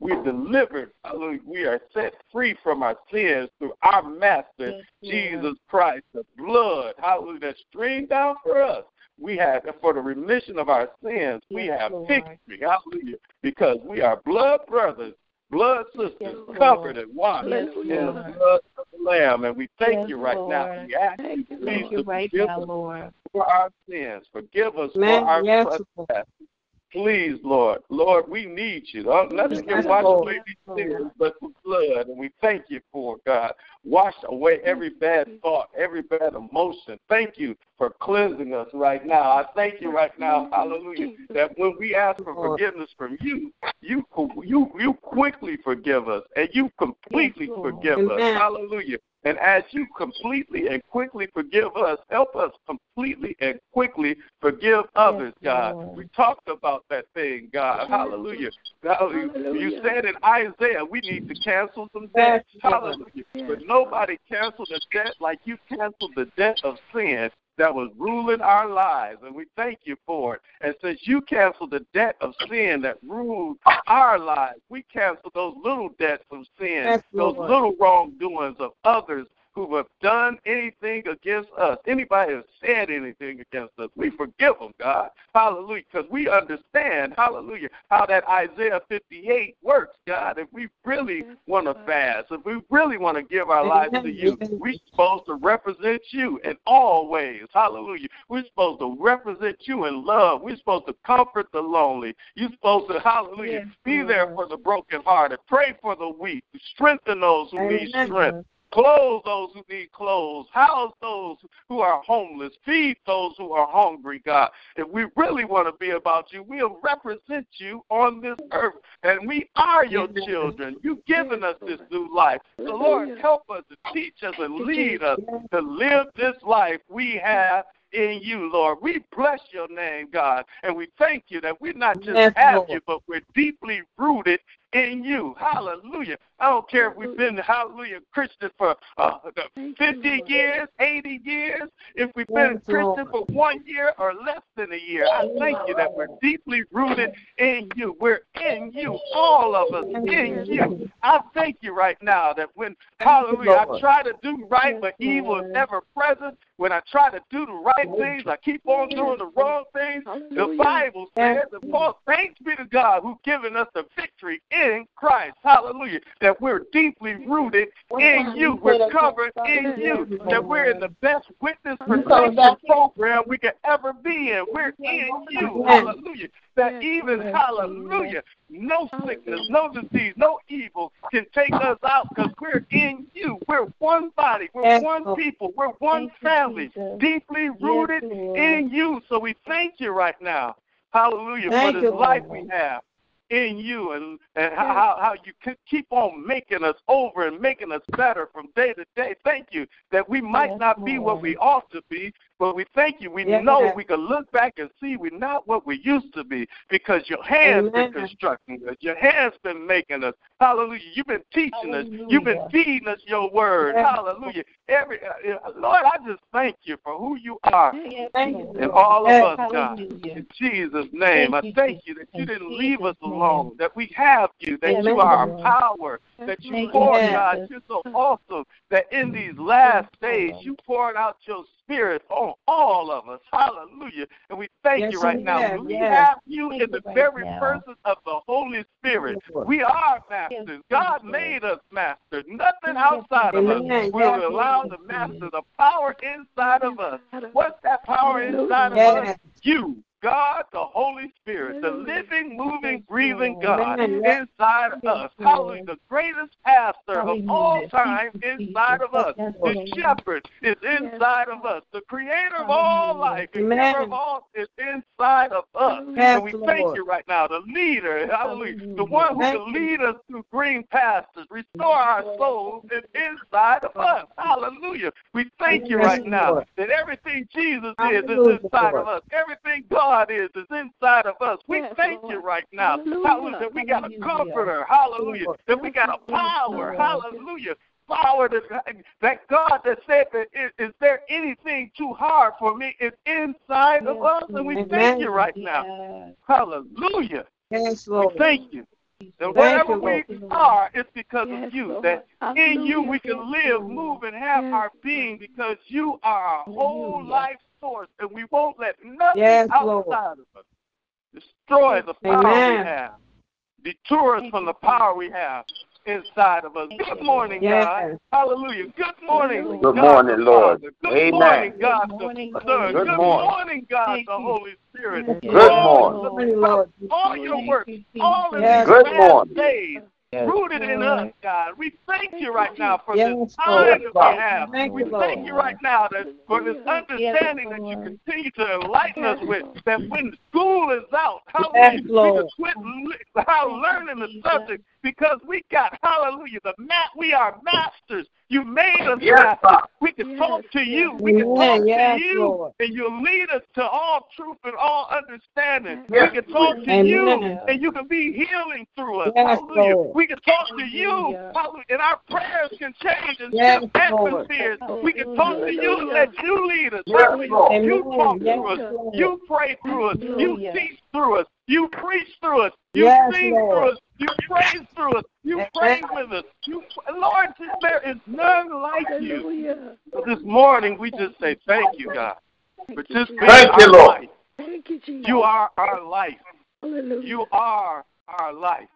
We're delivered. Hallelujah. We are set free from our sins through our Master, Jesus Christ. The blood, hallelujah, that streamed down for us. We have, for the remission of our sins, we have victory. Hallelujah. Because we are blood brothers blood sisters covered and washed in the blood Lamb. And we thank yes, you right Lord. now. We ask you, please, Thank you right forgive now, us Lord. for our sins. Forgive us Man, for our yes, trespasses. Please, Lord. Lord, we need you. Uh, Nothing can Yes, wash Lord. away these sins but the blood. And we thank you for it, God. Wash away every bad thought, every bad emotion. Thank you for cleansing us right now. I thank you right now, hallelujah, that when we ask for forgiveness from you, you you you quickly forgive us and you completely forgive us. Hallelujah. And as you completely and quickly forgive us, help us completely and quickly forgive others, God. We talked about that thing, God. Hallelujah. Hallelujah. You said in Isaiah, we need to cancel some debts. Hallelujah. But nobody canceled a debt like you canceled the debt of sin that was ruling our lives, and we thank you for it. And since you canceled the debt of sin that ruled our lives, we cancel those little debts of sin, Yes, those Lord. little wrongdoings of others who have done anything against us. Anybody has said anything against us, we forgive them, God. Hallelujah. Because we understand, hallelujah, how that Isaiah 58 works, God. If we really want to fast, if we really want to give our lives to you, we're supposed to represent you in all ways. Hallelujah. We're supposed to represent you in love. We're supposed to comfort the lonely. You're supposed to, hallelujah, be there for the brokenhearted. Pray for the weak. Strengthen those who need strength. Clothe those who need clothes. House those who are homeless. Feed those who are hungry, God. If we really want to be about you, we'll represent you on this earth. And we are your children. You've given us this new life. So, Lord, help us to teach us and lead us to live this life we have in you, Lord. We bless your name, God, and we thank you that we're not just Yes, have Lord. you, but we're deeply rooted in you. Hallelujah. I don't care if we've been, hallelujah, Christian for uh, 50 years, 80 years, if we've been Yes, Christian for one year or less than a year. I thank you that we're deeply rooted in you. We're in you, all of us in you. I thank you right now that when, hallelujah, I try to do right, but evil is ever present. When I try to do the right things, I keep on doing the wrong things. The Bible says, and Paul, thanks be to God who's given us the victory in Christ. Hallelujah. That we're deeply rooted in you. We're covered in you. That we're in the best witness protection program we could ever be in. We're in you. Hallelujah. That even, hallelujah, no sickness, no disease, no evil can take us out because we're in you. We're one body. We're one people. We're one family, deeply rooted in you. So we thank you right now. Hallelujah Thank for this life we have in you and, and how, how you can keep on making us over and making us better from day to day. Thank you that we might not be what we ought to be, but we thank you. We Yes. know we can look back and see we're not what we used to be because your hands been constructing us. Your hands been making us. Hallelujah. You've been teaching us. You've been feeding us your word. Yes. Hallelujah. Every uh, Lord, I just thank you for who you are Thank and all of Yes. us, God. Hallelujah. In Jesus' name, Thank I thank you that you didn't leave us Jesus' name. alone, that we have you, that Amen. you are our power, that you Thank you, pour, Jesus. God, you're so awesome, that in these last days you poured out your spirit on all of us. Hallelujah. And we thank Yes, you right now. have. We Yes. have you Thank in the right very now. person of the Holy Spirit. We are masters. Yes, God made us masters. Nothing outside of us Amen. will allow the master the power inside of us. What's that power inside of us? You, God, the Holy Spirit, the living, moving, breathing God Amen. Inside of us. Hallelujah. The greatest pastor of all time inside of us. The shepherd is inside of us. The creator of all life the Amen. giver of all is inside inside of us. And we thank you right now, the leader, hallelujah, the one who Thank can lead us through green pastures, restore our souls is inside of us. Hallelujah. We thank you right now that everything Jesus is is inside of us. Everything God is is inside of us. We Yes, thank Lord. you right now. Hallelujah. Hallelujah. That we got a comforter. Hallelujah. That we got a power. Hallelujah. Power that, that God that said that is, is there anything too hard for me is inside of us, and we thank you right now. Hallelujah. Yes, We thank you. That Thank wherever we are, it's because Yes, of you. Lord. That in you we can live, move, and have Yes. our being because you are our whole life source, and we won't let nothing Yes, outside Lord. of us destroy the power we have, detour us from the power we have inside of us. Good morning, God. Hallelujah. Good morning, Good God morning, the Lord. Father. Good Amen. morning, God Good the morning, Son. Lord. Good, Good morning. morning, God the Holy Spirit. Good morning. Morning, Lord. all your work, all of Yes, these Good morning. days rooted in us, God. We thank you right now for Yes, this time that we have. Thank we thank you right now that for this understanding that you continue to enlighten us with, that when school is out, Yes, we Lord. can quit how learning the subject because we got, hallelujah, the mat. We are masters. You made us Yes. God. We can Yes, talk to you. yes. We can Amen. talk Yes, to you, Lord. and you'll lead us to all truth and all understanding. Yes, we can talk to Amen. you, and you can be healing through us. Yes, hallelujah. Lord. We can talk to you, hallelujah, and our prayers can change and Yes, shift atmospheres. We can talk to you and let you lead us. Yes, hallelujah. Lord. You talk Yes, through us. Lord. You pray through us. You teach through us. You preach through us. You Yes, sing Lord. through us. You praise through us. You Amen. pray with us. You, Lord, there is none like you. So this morning we just say thank you, God, for Thank you, just Jesus. being Thank you, Lord. life. Thank you, Jesus. You are our life. Hallelujah. You are our life.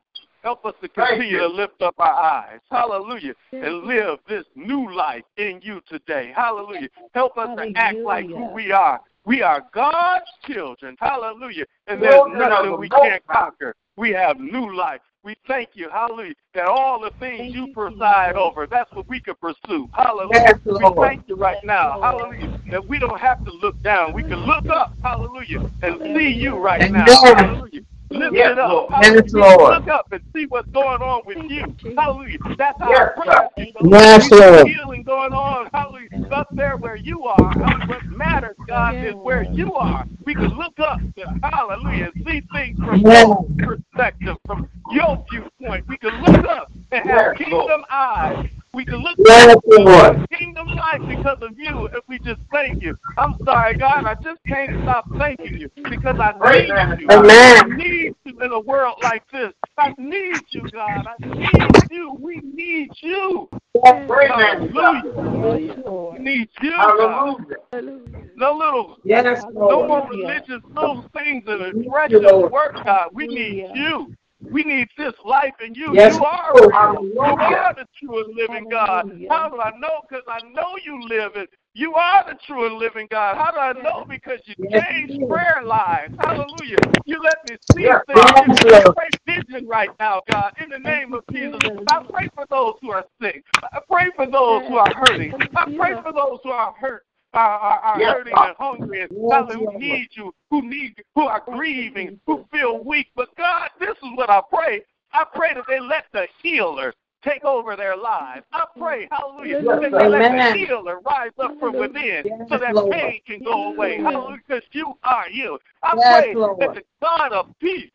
Help us to Thank continue to lift up our eyes. Hallelujah. And live this new life in you today. Hallelujah. Help us to act like who we are. We are God's children. Hallelujah. And there's nothing we can't conquer. We have new life. We thank you, hallelujah, that all the things Thank you you, preside Jesus. over, that's what we can pursue. Hallelujah. Yes, We thank you right now, Lord. hallelujah, that we don't have to look down. We can look up, hallelujah, and see you right now. Hallelujah. Lift Yes, it up. Lord. Hallelujah. Yes, Lord. Look up and see what's going on with you. you, Hallelujah. That's how Yes, our prayers sir. Yes, Lord. healing going on. Hallelujah. Up there where you are. Hallelujah. What matters, God, Yes. is where you are. We can look up to hallelujah and see things from Yes. your perspective, from your viewpoint. We can look up and have Yes, kingdom eyes. We can look Yes, up Lord. kingdom life because of you, and we just thank you. I'm sorry, God, I just can't stop thanking you because I need man. you. I need you in a world like this. I need you, God. I need you. We need you. Yes. Praise man. Hallelujah. Hallelujah. We Lord. need you, God. Hallelujah. Hallelujah. No little, Yes, no Lord. more Hallelujah. religious little things and Thank you, expressions Lord. work, God. We need Hallelujah. you. We need this life in you. Yes, You are Lord. real. You are the true and living God. How do I know? Because I know you live it. You are the true and living God. How do I know? Because you Yes, changed prayer lives. Hallelujah. You let me see Yes, things. Yes, I Lord. pray vision right now, God, in the name of Jesus. Jesus. I pray for those who are sick. I pray for those who are hurting. I pray for those who are hurt. Are, are, are Yes, hurting God. and hungry and Yes, hallelujah, who Lord. need you, who need who are grieving, who feel weak. But God, this is what I pray. I pray that they let the healer take over their lives. I pray, hallelujah, that they let the healer rise up from within so that Lord. pain can go away. Hallelujah, because you are you. I pray that the God of peace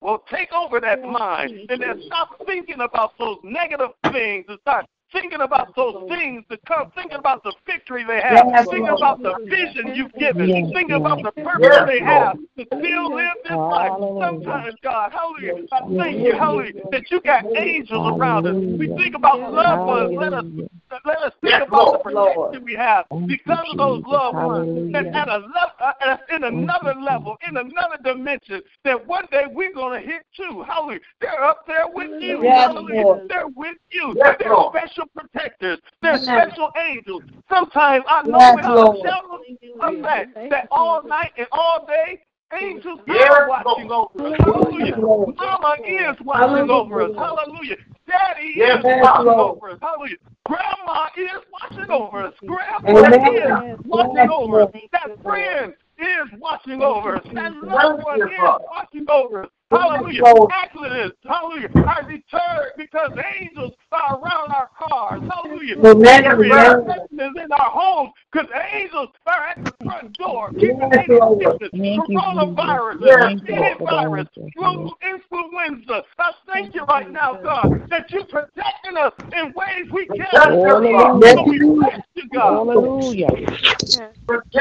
will take over that mind and then stop thinking about those negative things and start thinking about those things to come, thinking about the victory they have, Yes, thinking Lord. about the vision you've given, Yes, thinking about the purpose Yes, they Lord. have to still live this life. Hallelujah. Sometimes, God, hallelujah, I thank you, hallelujah, that you got angels around us. We think about loved ones. Let us let us think Yes, about the Lord. protection we have because of those loved ones. And at a level, uh, in another level, in another dimension, that one day we're going to hit too. Hallelujah. They're up there with you. Yes, Hallelujah. Lord. They're with you. Yes, They're Lord. Special protectors. They're Yes. special angels. Sometimes I know Yes, without Lord. a shadow of that, that all night and all day, angels Yes, are watching over us. Hallelujah. Yes, Mama is watching Hallelujah. over us. Hallelujah. Daddy Yes, is Yes, watching Lord. over us. Hallelujah. Grandma is watching over us. Grandpa Amen. is watching Yes, over us. That friend is watching over us. That loved one is watching over us. Hallelujah. Accidents. Hallelujah. Are deterred because angels are around our cars. Hallelujah. Amen. Every Amen. is in our homes because angels are at the front door. Keeping any sickness, coronavirus, Yes, any virus, flu, influenza. I thank you right now, God, that you're protecting us in ways we can't. Hallelujah. So we bless you, God. Hallelujah.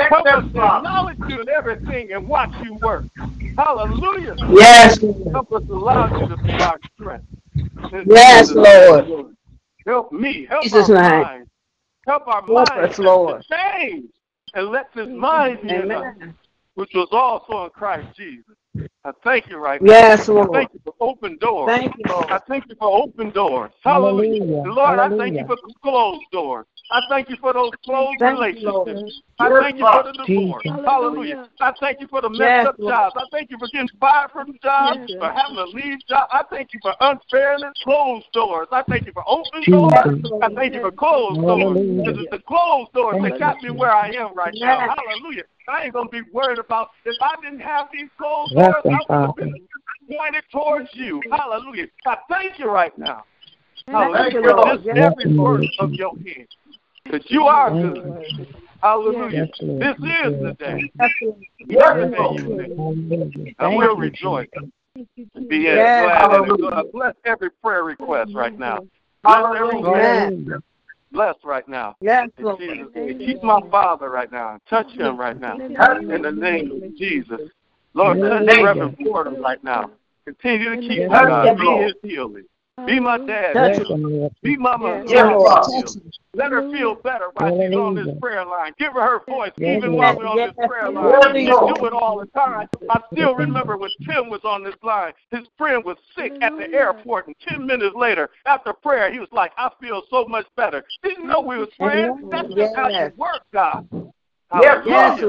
Help us to acknowledge you in everything and watch you work. Hallelujah. Yes. Help us allow you to be our strength. Yes, Jesus' Lord. Help me. Help Jesus' our name. minds. Help our Help minds us, Lord. to change and let this mind be in us, which was also in Christ Jesus. I thank you right now. Yes, Lord. I thank you for open doors. Thank you, Lord. I thank you for open doors. Hallelujah. Hallelujah. Lord, I thank you for closed doors. I thank you for those closed Thank you, relationships. I thank you for the divorce. Jesus. Hallelujah. I thank you for the messed Yes, up Lord. jobs. I thank you for getting fired from jobs, Yes. for having to leave jobs. I thank you for unfairness, closed doors. I thank you for open Jesus. doors. I thank you for closed doors. Because it's the closed doors that got me where I am right now. Hallelujah. I ain't gonna be worried about if I didn't have these closed doors, I would have been pointed towards you. Hallelujah. I thank you right now. Thank Hallelujah. you, For Lord. Yes, every work of your hand. Because you are good. Hallelujah. This is the day. Yes, Lord. Yes, Lord. Hallelujah. I Thank will you, rejoice. Be Yes. glad in bless every prayer request right now. Bless every Amen. prayer. Bless right now. Yes, Lord. Jesus' Keep my father right now. Touch him right now. In the name of Jesus. Lord, touch Hallelujah. Reverend Porter right now. Continue to keep Yes, him, God. Be his healing. Be my dad. Touch Bless them, Lord. Be Mama Yes, Mama Let her feel better while she's on this prayer line. Give her her voice Yes, even Lord. while we're on Yes, this prayer line. yes, We do it all the time. I still remember when Tim was on this line. His friend was sick at the airport, and 10 minutes later, after prayer, he was like, I feel so much better. Didn't know we were praying. That's just how you Yes. work, God. Yes,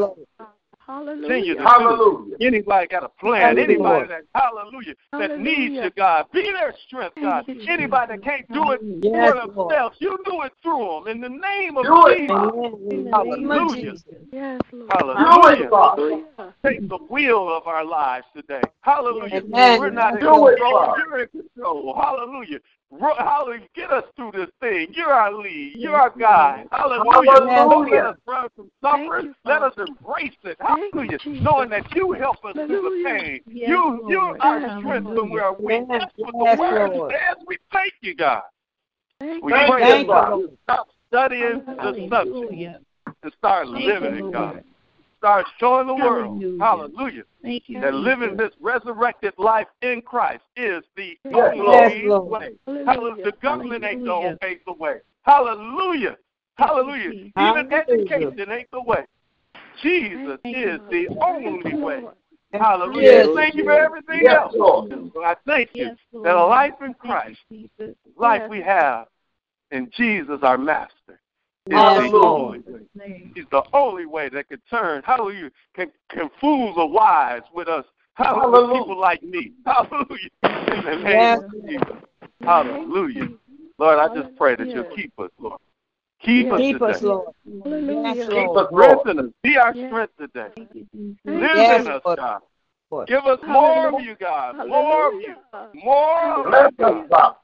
Hallelujah. Lord. Continue to Hallelujah. Anybody got a plan? Hallelujah. Anybody that hallelujah that needs you, God, be their strength, God. Anybody that can't do it Yes, for Lord. themselves, you do it through them in the name of Do Jesus. Amen. In the Hallelujah. Yes, Lord. Hallelujah. Hallelujah. Take the wheel of our lives today. Hallelujah. Amen. We're not in Do it, control. Father. You're in control. Hallelujah. Hallelujah. Get us through this thing. You're our lead. You're our guide. Hallelujah. Don't let us run from suffering. Let us embrace it. Hallelujah. Knowing that you help us through the pain. You, you're our strength when we are weak. That's what the word says. We thank you, God. We pray that you, we Lord. stop studying the subject and start living you, it, God. Lord. Start showing the world, Hallelujah. hallelujah, Thank you, that living this resurrected life in Christ is the Yes, only Yes, way. Hallelujah. Hallelujah. The government ain't the Hallelujah. ain't the way. Hallelujah. Hallelujah. Jesus. Even education ain't the way. Jesus Thank is you, the only way. Hallelujah. yes. Thank you for everything Yes, else. Lord. I thank you Yes, Lord. that a life in Christ, life Yes. we have in Jesus our Master, is Yes, the Lord. He's the only way that can turn, hallelujah, can, can fool the wise with us. Hallelujah. Hallelujah. People like me. Hallelujah. In the name Yes. of Jesus. Hallelujah. Lord, I just pray that you'll keep us, Lord. Keep us Keep today. us, Lord. Hallelujah. Yes, Keep Lord. Strengthen us. Be our Yes. strength today. Thank you, Jesus. Live Yes, in us, Lord. God. Give us more of you, God. More of you. More of you, us, God. God.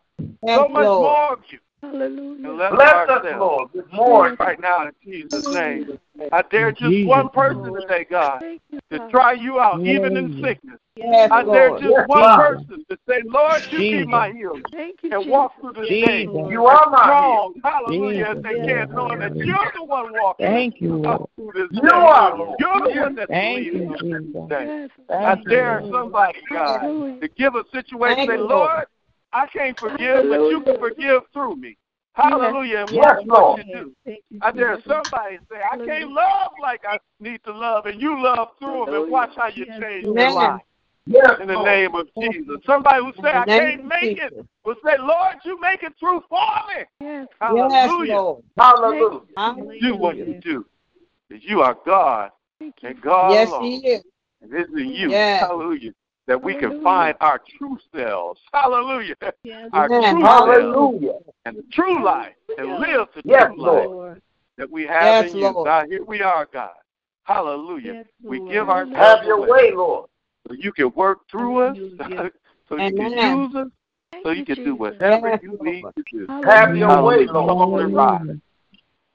Yes, So much more of you. Hallelujah. And let Bless us, us, Lord, with more. right now in Jesus' name. I dare just Jesus' one person today, God, to try you out, even in sickness. Yes, I dare Lord. just Yes, one God. person to say, Lord, you be my healer. Thank you, And Jesus. walk through this day. You are my strong, hallelujah, as they can, knowing that you're the one walking Thank you, Lord. through this You are, Lord. You're the one that's Thank leading you, us Jesus. today. Yes. I Thank you, dare somebody, God, to give a situation, say, you, Lord. Lord, I can't forgive, but you can forgive through me. Hallelujah. And Yes, watch what you do. I dare somebody say, I can't love like I need to love, and you love through them, and watch how you change their life. Yes, In the name of Jesus. Somebody who say, I can't make it, will say, Lord, you make it through for me. Yes. Yes, Hallelujah. Lord. Hallelujah. Do what you do. Because you are God, and God Yes, alone. He is. And it's in you. Yes. Hallelujah. That we can find our true selves. Hallelujah. Yes, Our Amen. true selves Hallelujah. and the true life and live the Hallelujah. true Yes, life Lord. Lord. that we have Yes, in you. Lord. God, here we are, God. Hallelujah. We give our Have your way, Lord. so you can work through us, so you can use us, so you can do whatever you need to do. Have your way, Hallelujah. Come on and.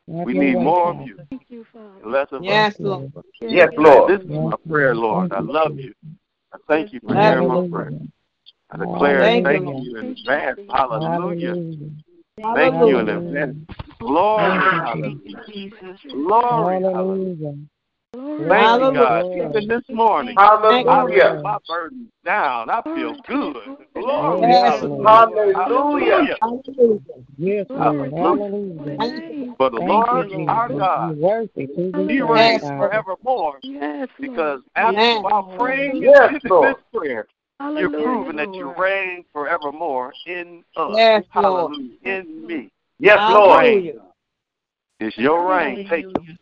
We need more of you, Thank you, Father. less of Yes, us. Lord. Yes, Lord. This is my prayer, Lord. I love you. I thank you for hearing my prayer. I declare Thank thank, you, you in advance. Hallelujah. Thank Hallelujah. you in advance. Glory. Hallelujah. Glory. Hallelujah. Thank you, God. Even this morning, Hallelujah. I laid my burdens down. I feel good. Glory. Yes, Hallelujah. Hallelujah. Hallelujah. Yes, Lord. Hallelujah. Hallelujah. For the Thank Lord you, our God, You're worthy to be He reigns God. forevermore. Yes, Because after Amen. while praying Yes, this Lord. prayer, you're proving that you reign forevermore in us. Yes, Lord. Hallelujah. In me. Yes, Lord. Hallelujah. It's your reign. Take it.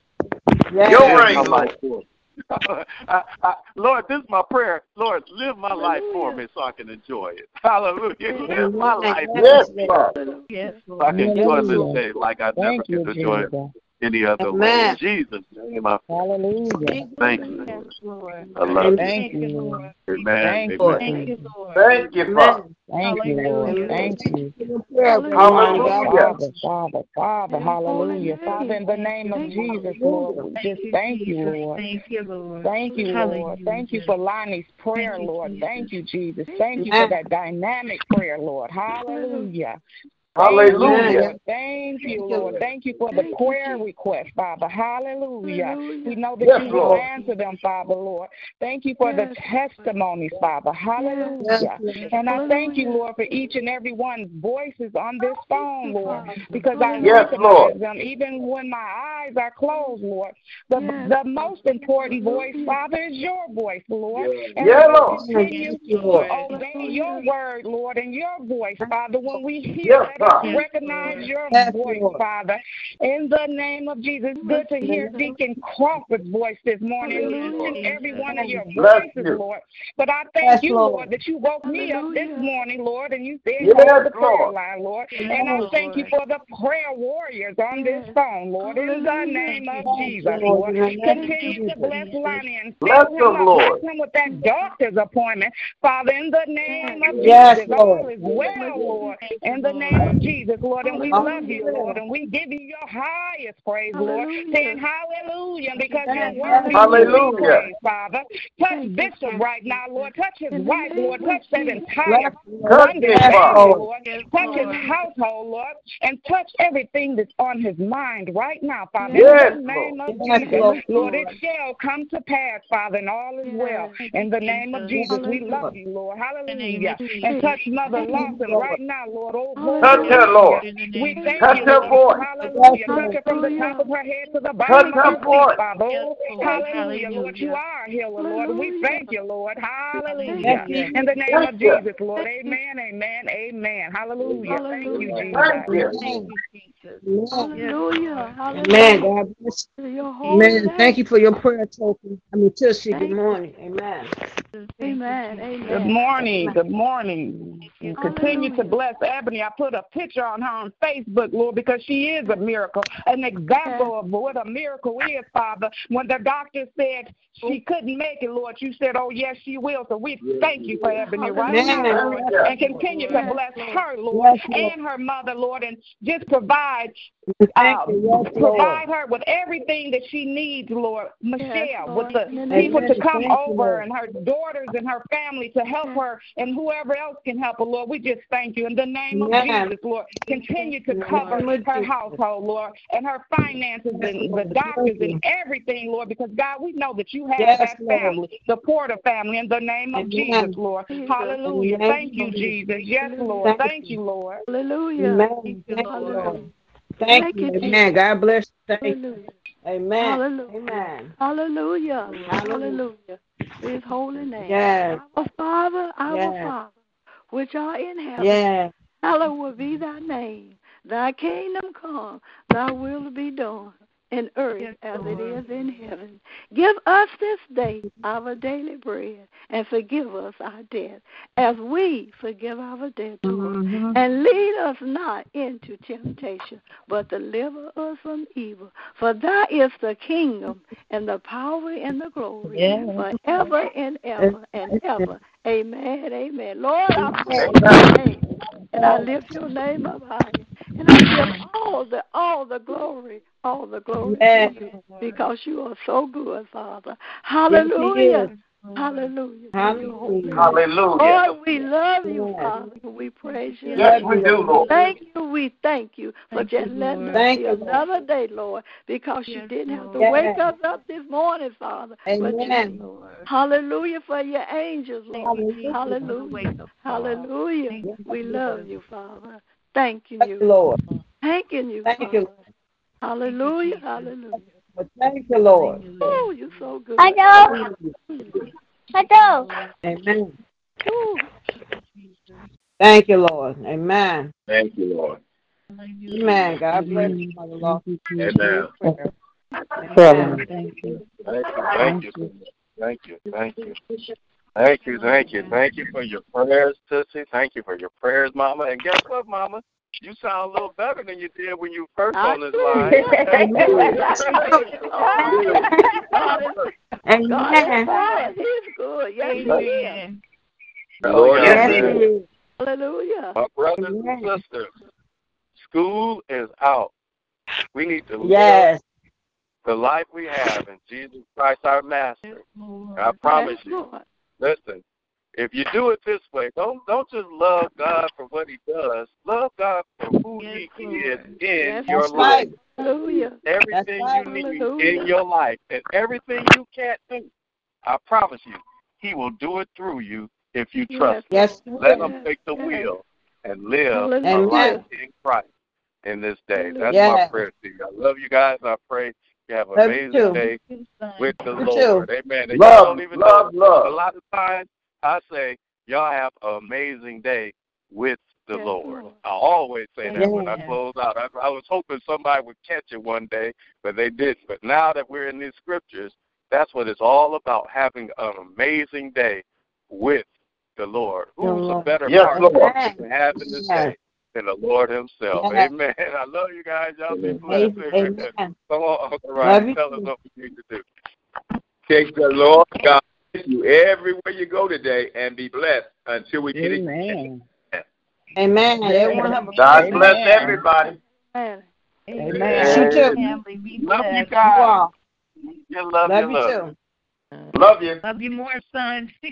Yes. Your Live reign, Lord. life for me. I, I, Lord, this is my prayer. Lord, live my life for me so I can enjoy it. Hallelujah. Live my life Yes, Lord. Yes, so I can enjoy this day like I never Thank you, could enjoy it. Any other way. Amen. In Jesus' name, I Hallelujah. thank you. Yes, Lord. I love you. Thank you, Lord. Amen. Thank you, Amen. Thank you, Lord. Thank you, Father. Thank you, Lord. Thank you. For your prayer, good Hallelujah. morning. God Hallelujah. bless Father, Father, Father, In your holy hallelujah. Father, in the name of Jesus, Lord, we just thank you, Lord. Thank you, Lord. Thank you, Lord. Thank you for Lonnie's prayer, Lord. Thank you, Jesus. Thank you for that dynamic prayer, Lord. Hallelujah. Thank you, Hallelujah. Thank you, Lord. Thank you for the prayer Jesus. request, Father. Hallelujah. Hallelujah. We know that Yes, you will Lord. answer them, Father, Lord. Thank you for the testimonies, Father. Hallelujah. And I thank you, Lord, for each and every one's voices on this phone, Lord, because I Yes, recognize Lord. them even when my eyes are closed, Lord. The, Yes. the most important voice, Father, is your voice, Lord. And Yeah, we will Lord. continue to Lord. obey your word, Lord, and your voice, Father. When we hear, Yes, let us God. Recognize your voice, Father. In the name of Jesus, good to hear Deacon Crawford's voice this morning, listen to every one of your voices. Lord. But I thank you, Lord. Lord, that you woke me up this morning, Lord, and you said Yes, come to the prayer line, Lord. And I thank you for the prayer warriors on this phone, Lord. In the name of Jesus, Lord. Lord. In the name of Continue to bless Lonnie and Bless fill him up. Lord. Bless him with that doctor's appointment, Father, in the name of Yes, Jesus. Lord. All is well, Lord. In the name of Jesus, Lord. And we love you, Lord. And we give you your highest praise, Lord. Hallelujah. Saying hallelujah because you're Yes, worthy to be Hallelujah. Father. Touch Thank you, Bishop right now, Lord. Touch his wife, Lord. Touch that entire Bless Touch London me, Yes, family, Lord. Lord. Touch his household, Lord. And touch everything that's on his mind right now, Father. Yes, In the name of Jesus, Lord. Lord, it shall come to pass, Father, and all is well. In the name of Jesus, we love you, Lord. Hallelujah. And touch Mother Thank you, Lawson right now, Lord. Oh, Touch her, Lord. we thank Touch you, her Lord. voice. Hallelujah. Touch her from the top of her head to the Touch bottom of her her feet, voice. Father. Lord. hallelujah, Lord. You are a healer, Lord. We thank you, Lord. Hallelujah. Yes, yes. In the name of. Jesus, Lord. Amen, amen, amen. Hallelujah. Thank you, Hallelujah. Thank Jesus. you. Amen. Hallelujah. Amen. God bless your you. holy Amen. name. Thank you for your prayer, Token. I mean, Tushy. Good Thank you. morning. Amen. Amen. Good Amen. morning. Good morning. You continue to bless Ebony. I put a picture on her on Facebook, Lord, because she is a miracle, an example of what a miracle is, Father. When the doctor said she couldn't make it, Lord, you said, oh, yes, she will. So we thank you for Ebony right now, and continue to bless her, Lord, and her mother, Lord, and just provide Thank uh, provide her with everything that she needs, Lord. Michelle, with the In the name people to come over and her daughters and her family to help her and whoever else can help her, Lord. We just thank you. In the name of Jesus, Lord, continue to cover her household, Lord, and her finances and the doctors and everything, Lord, because God, we know that you have Yes, that family, the Porter family, in the name of Amen. Jesus, Lord. Hallelujah. Amen. Thank you, Jesus. Yes, Lord. Thank Thank you. you, Lord. Hallelujah. Amen. Thank you, Hallelujah. Lord. Thank Thank you. you, Amen. God bless you. Thank you. Amen. Hallelujah. Amen. Hallelujah. Hallelujah. Hallelujah. His holy name. Yes. Our Father, our Yes. Father, which art in heaven, Yes. Hallowed be thy name. Thy kingdom come, thy will be done in earth as it is in heaven. Give us this day our daily bread, and forgive us our debt, as we forgive our debtors. Mm-hmm. And lead us not into temptation, but deliver us from evil. For that is the kingdom, and the power, and the glory, yeah. forever and ever and ever. Amen. Amen. Lord, I pray and I lift your name up high. And I give all the all the glory, all the glory yes. to you because you are so good, Father. Hallelujah. Yes, Hallelujah. Hallelujah. Hallelujah. Lord, we love you, Father. We praise you. Yes, we do, Lord. Thank you. We thank you for just letting us see another day, Lord, because you didn't have to yes. wake us up this morning, Father. Amen. You, hallelujah for your angels, Lord. Hallelujah. Hallelujah. We love you, Father. Thanking you. Lord. Thanking you. Thank Father. you. Hallelujah. Hallelujah. Thank you, Lord. Oh, you're so good. Hello. Hello. Amen. Thank you, Lord. Amen. Thank you, Lord. Amen. God bless you, Mother Law. Amen. Amen. Thank you. Thank you. Thank you. Thank you. Thank you, thank you, thank you for your prayers, Tootsie. Thank you for your prayers, Mama. And guess what, Mama? You sound a little better than you did when you first on this line. Amen. He's good. Yes, Amen. Lord, yes, Hallelujah. My brothers and sisters, school is out. We need to yes. live the life we have in Jesus Christ our Master. I promise you. Listen, if you do it this way, don't don't just love God for what He does. Love God for who yes, He is in yes, your life. Hallelujah. Everything right. you need Hallelujah. in your life and everything you can't do, I promise you, He will do it through you if you trust yes. Him. Let Him take the wheel and live Hallelujah. a life in Christ in this day. That's yes. my prayer to you. I love you guys. I pray you have an amazing day with the Lord. Amen. And love, don't even love, know. love. A lot of times I say, y'all have an amazing day with the yes, Lord. Lord. I always say that yes. when I close out. I, I was hoping somebody would catch it one day, but they didn't. But now that we're in these scriptures, that's what it's all about, having an amazing day with the Lord. The Who's Lord. a better Yes, partner Lord. to have in this Yes. day than the Lord himself? Yes. Amen. I love you guys. Y'all be blessed. Amen. Come on, Uncle Ryan, you tell us what we need to do. Take the Lord God with you everywhere you go today and be blessed until we get Amen. it. Amen. Everyone have a God blessed bless day. everybody. Amen. Amen. You too. Family, be Love you blessed. You guys. all. You love, Love you you love. too. Love you. Love you more, son.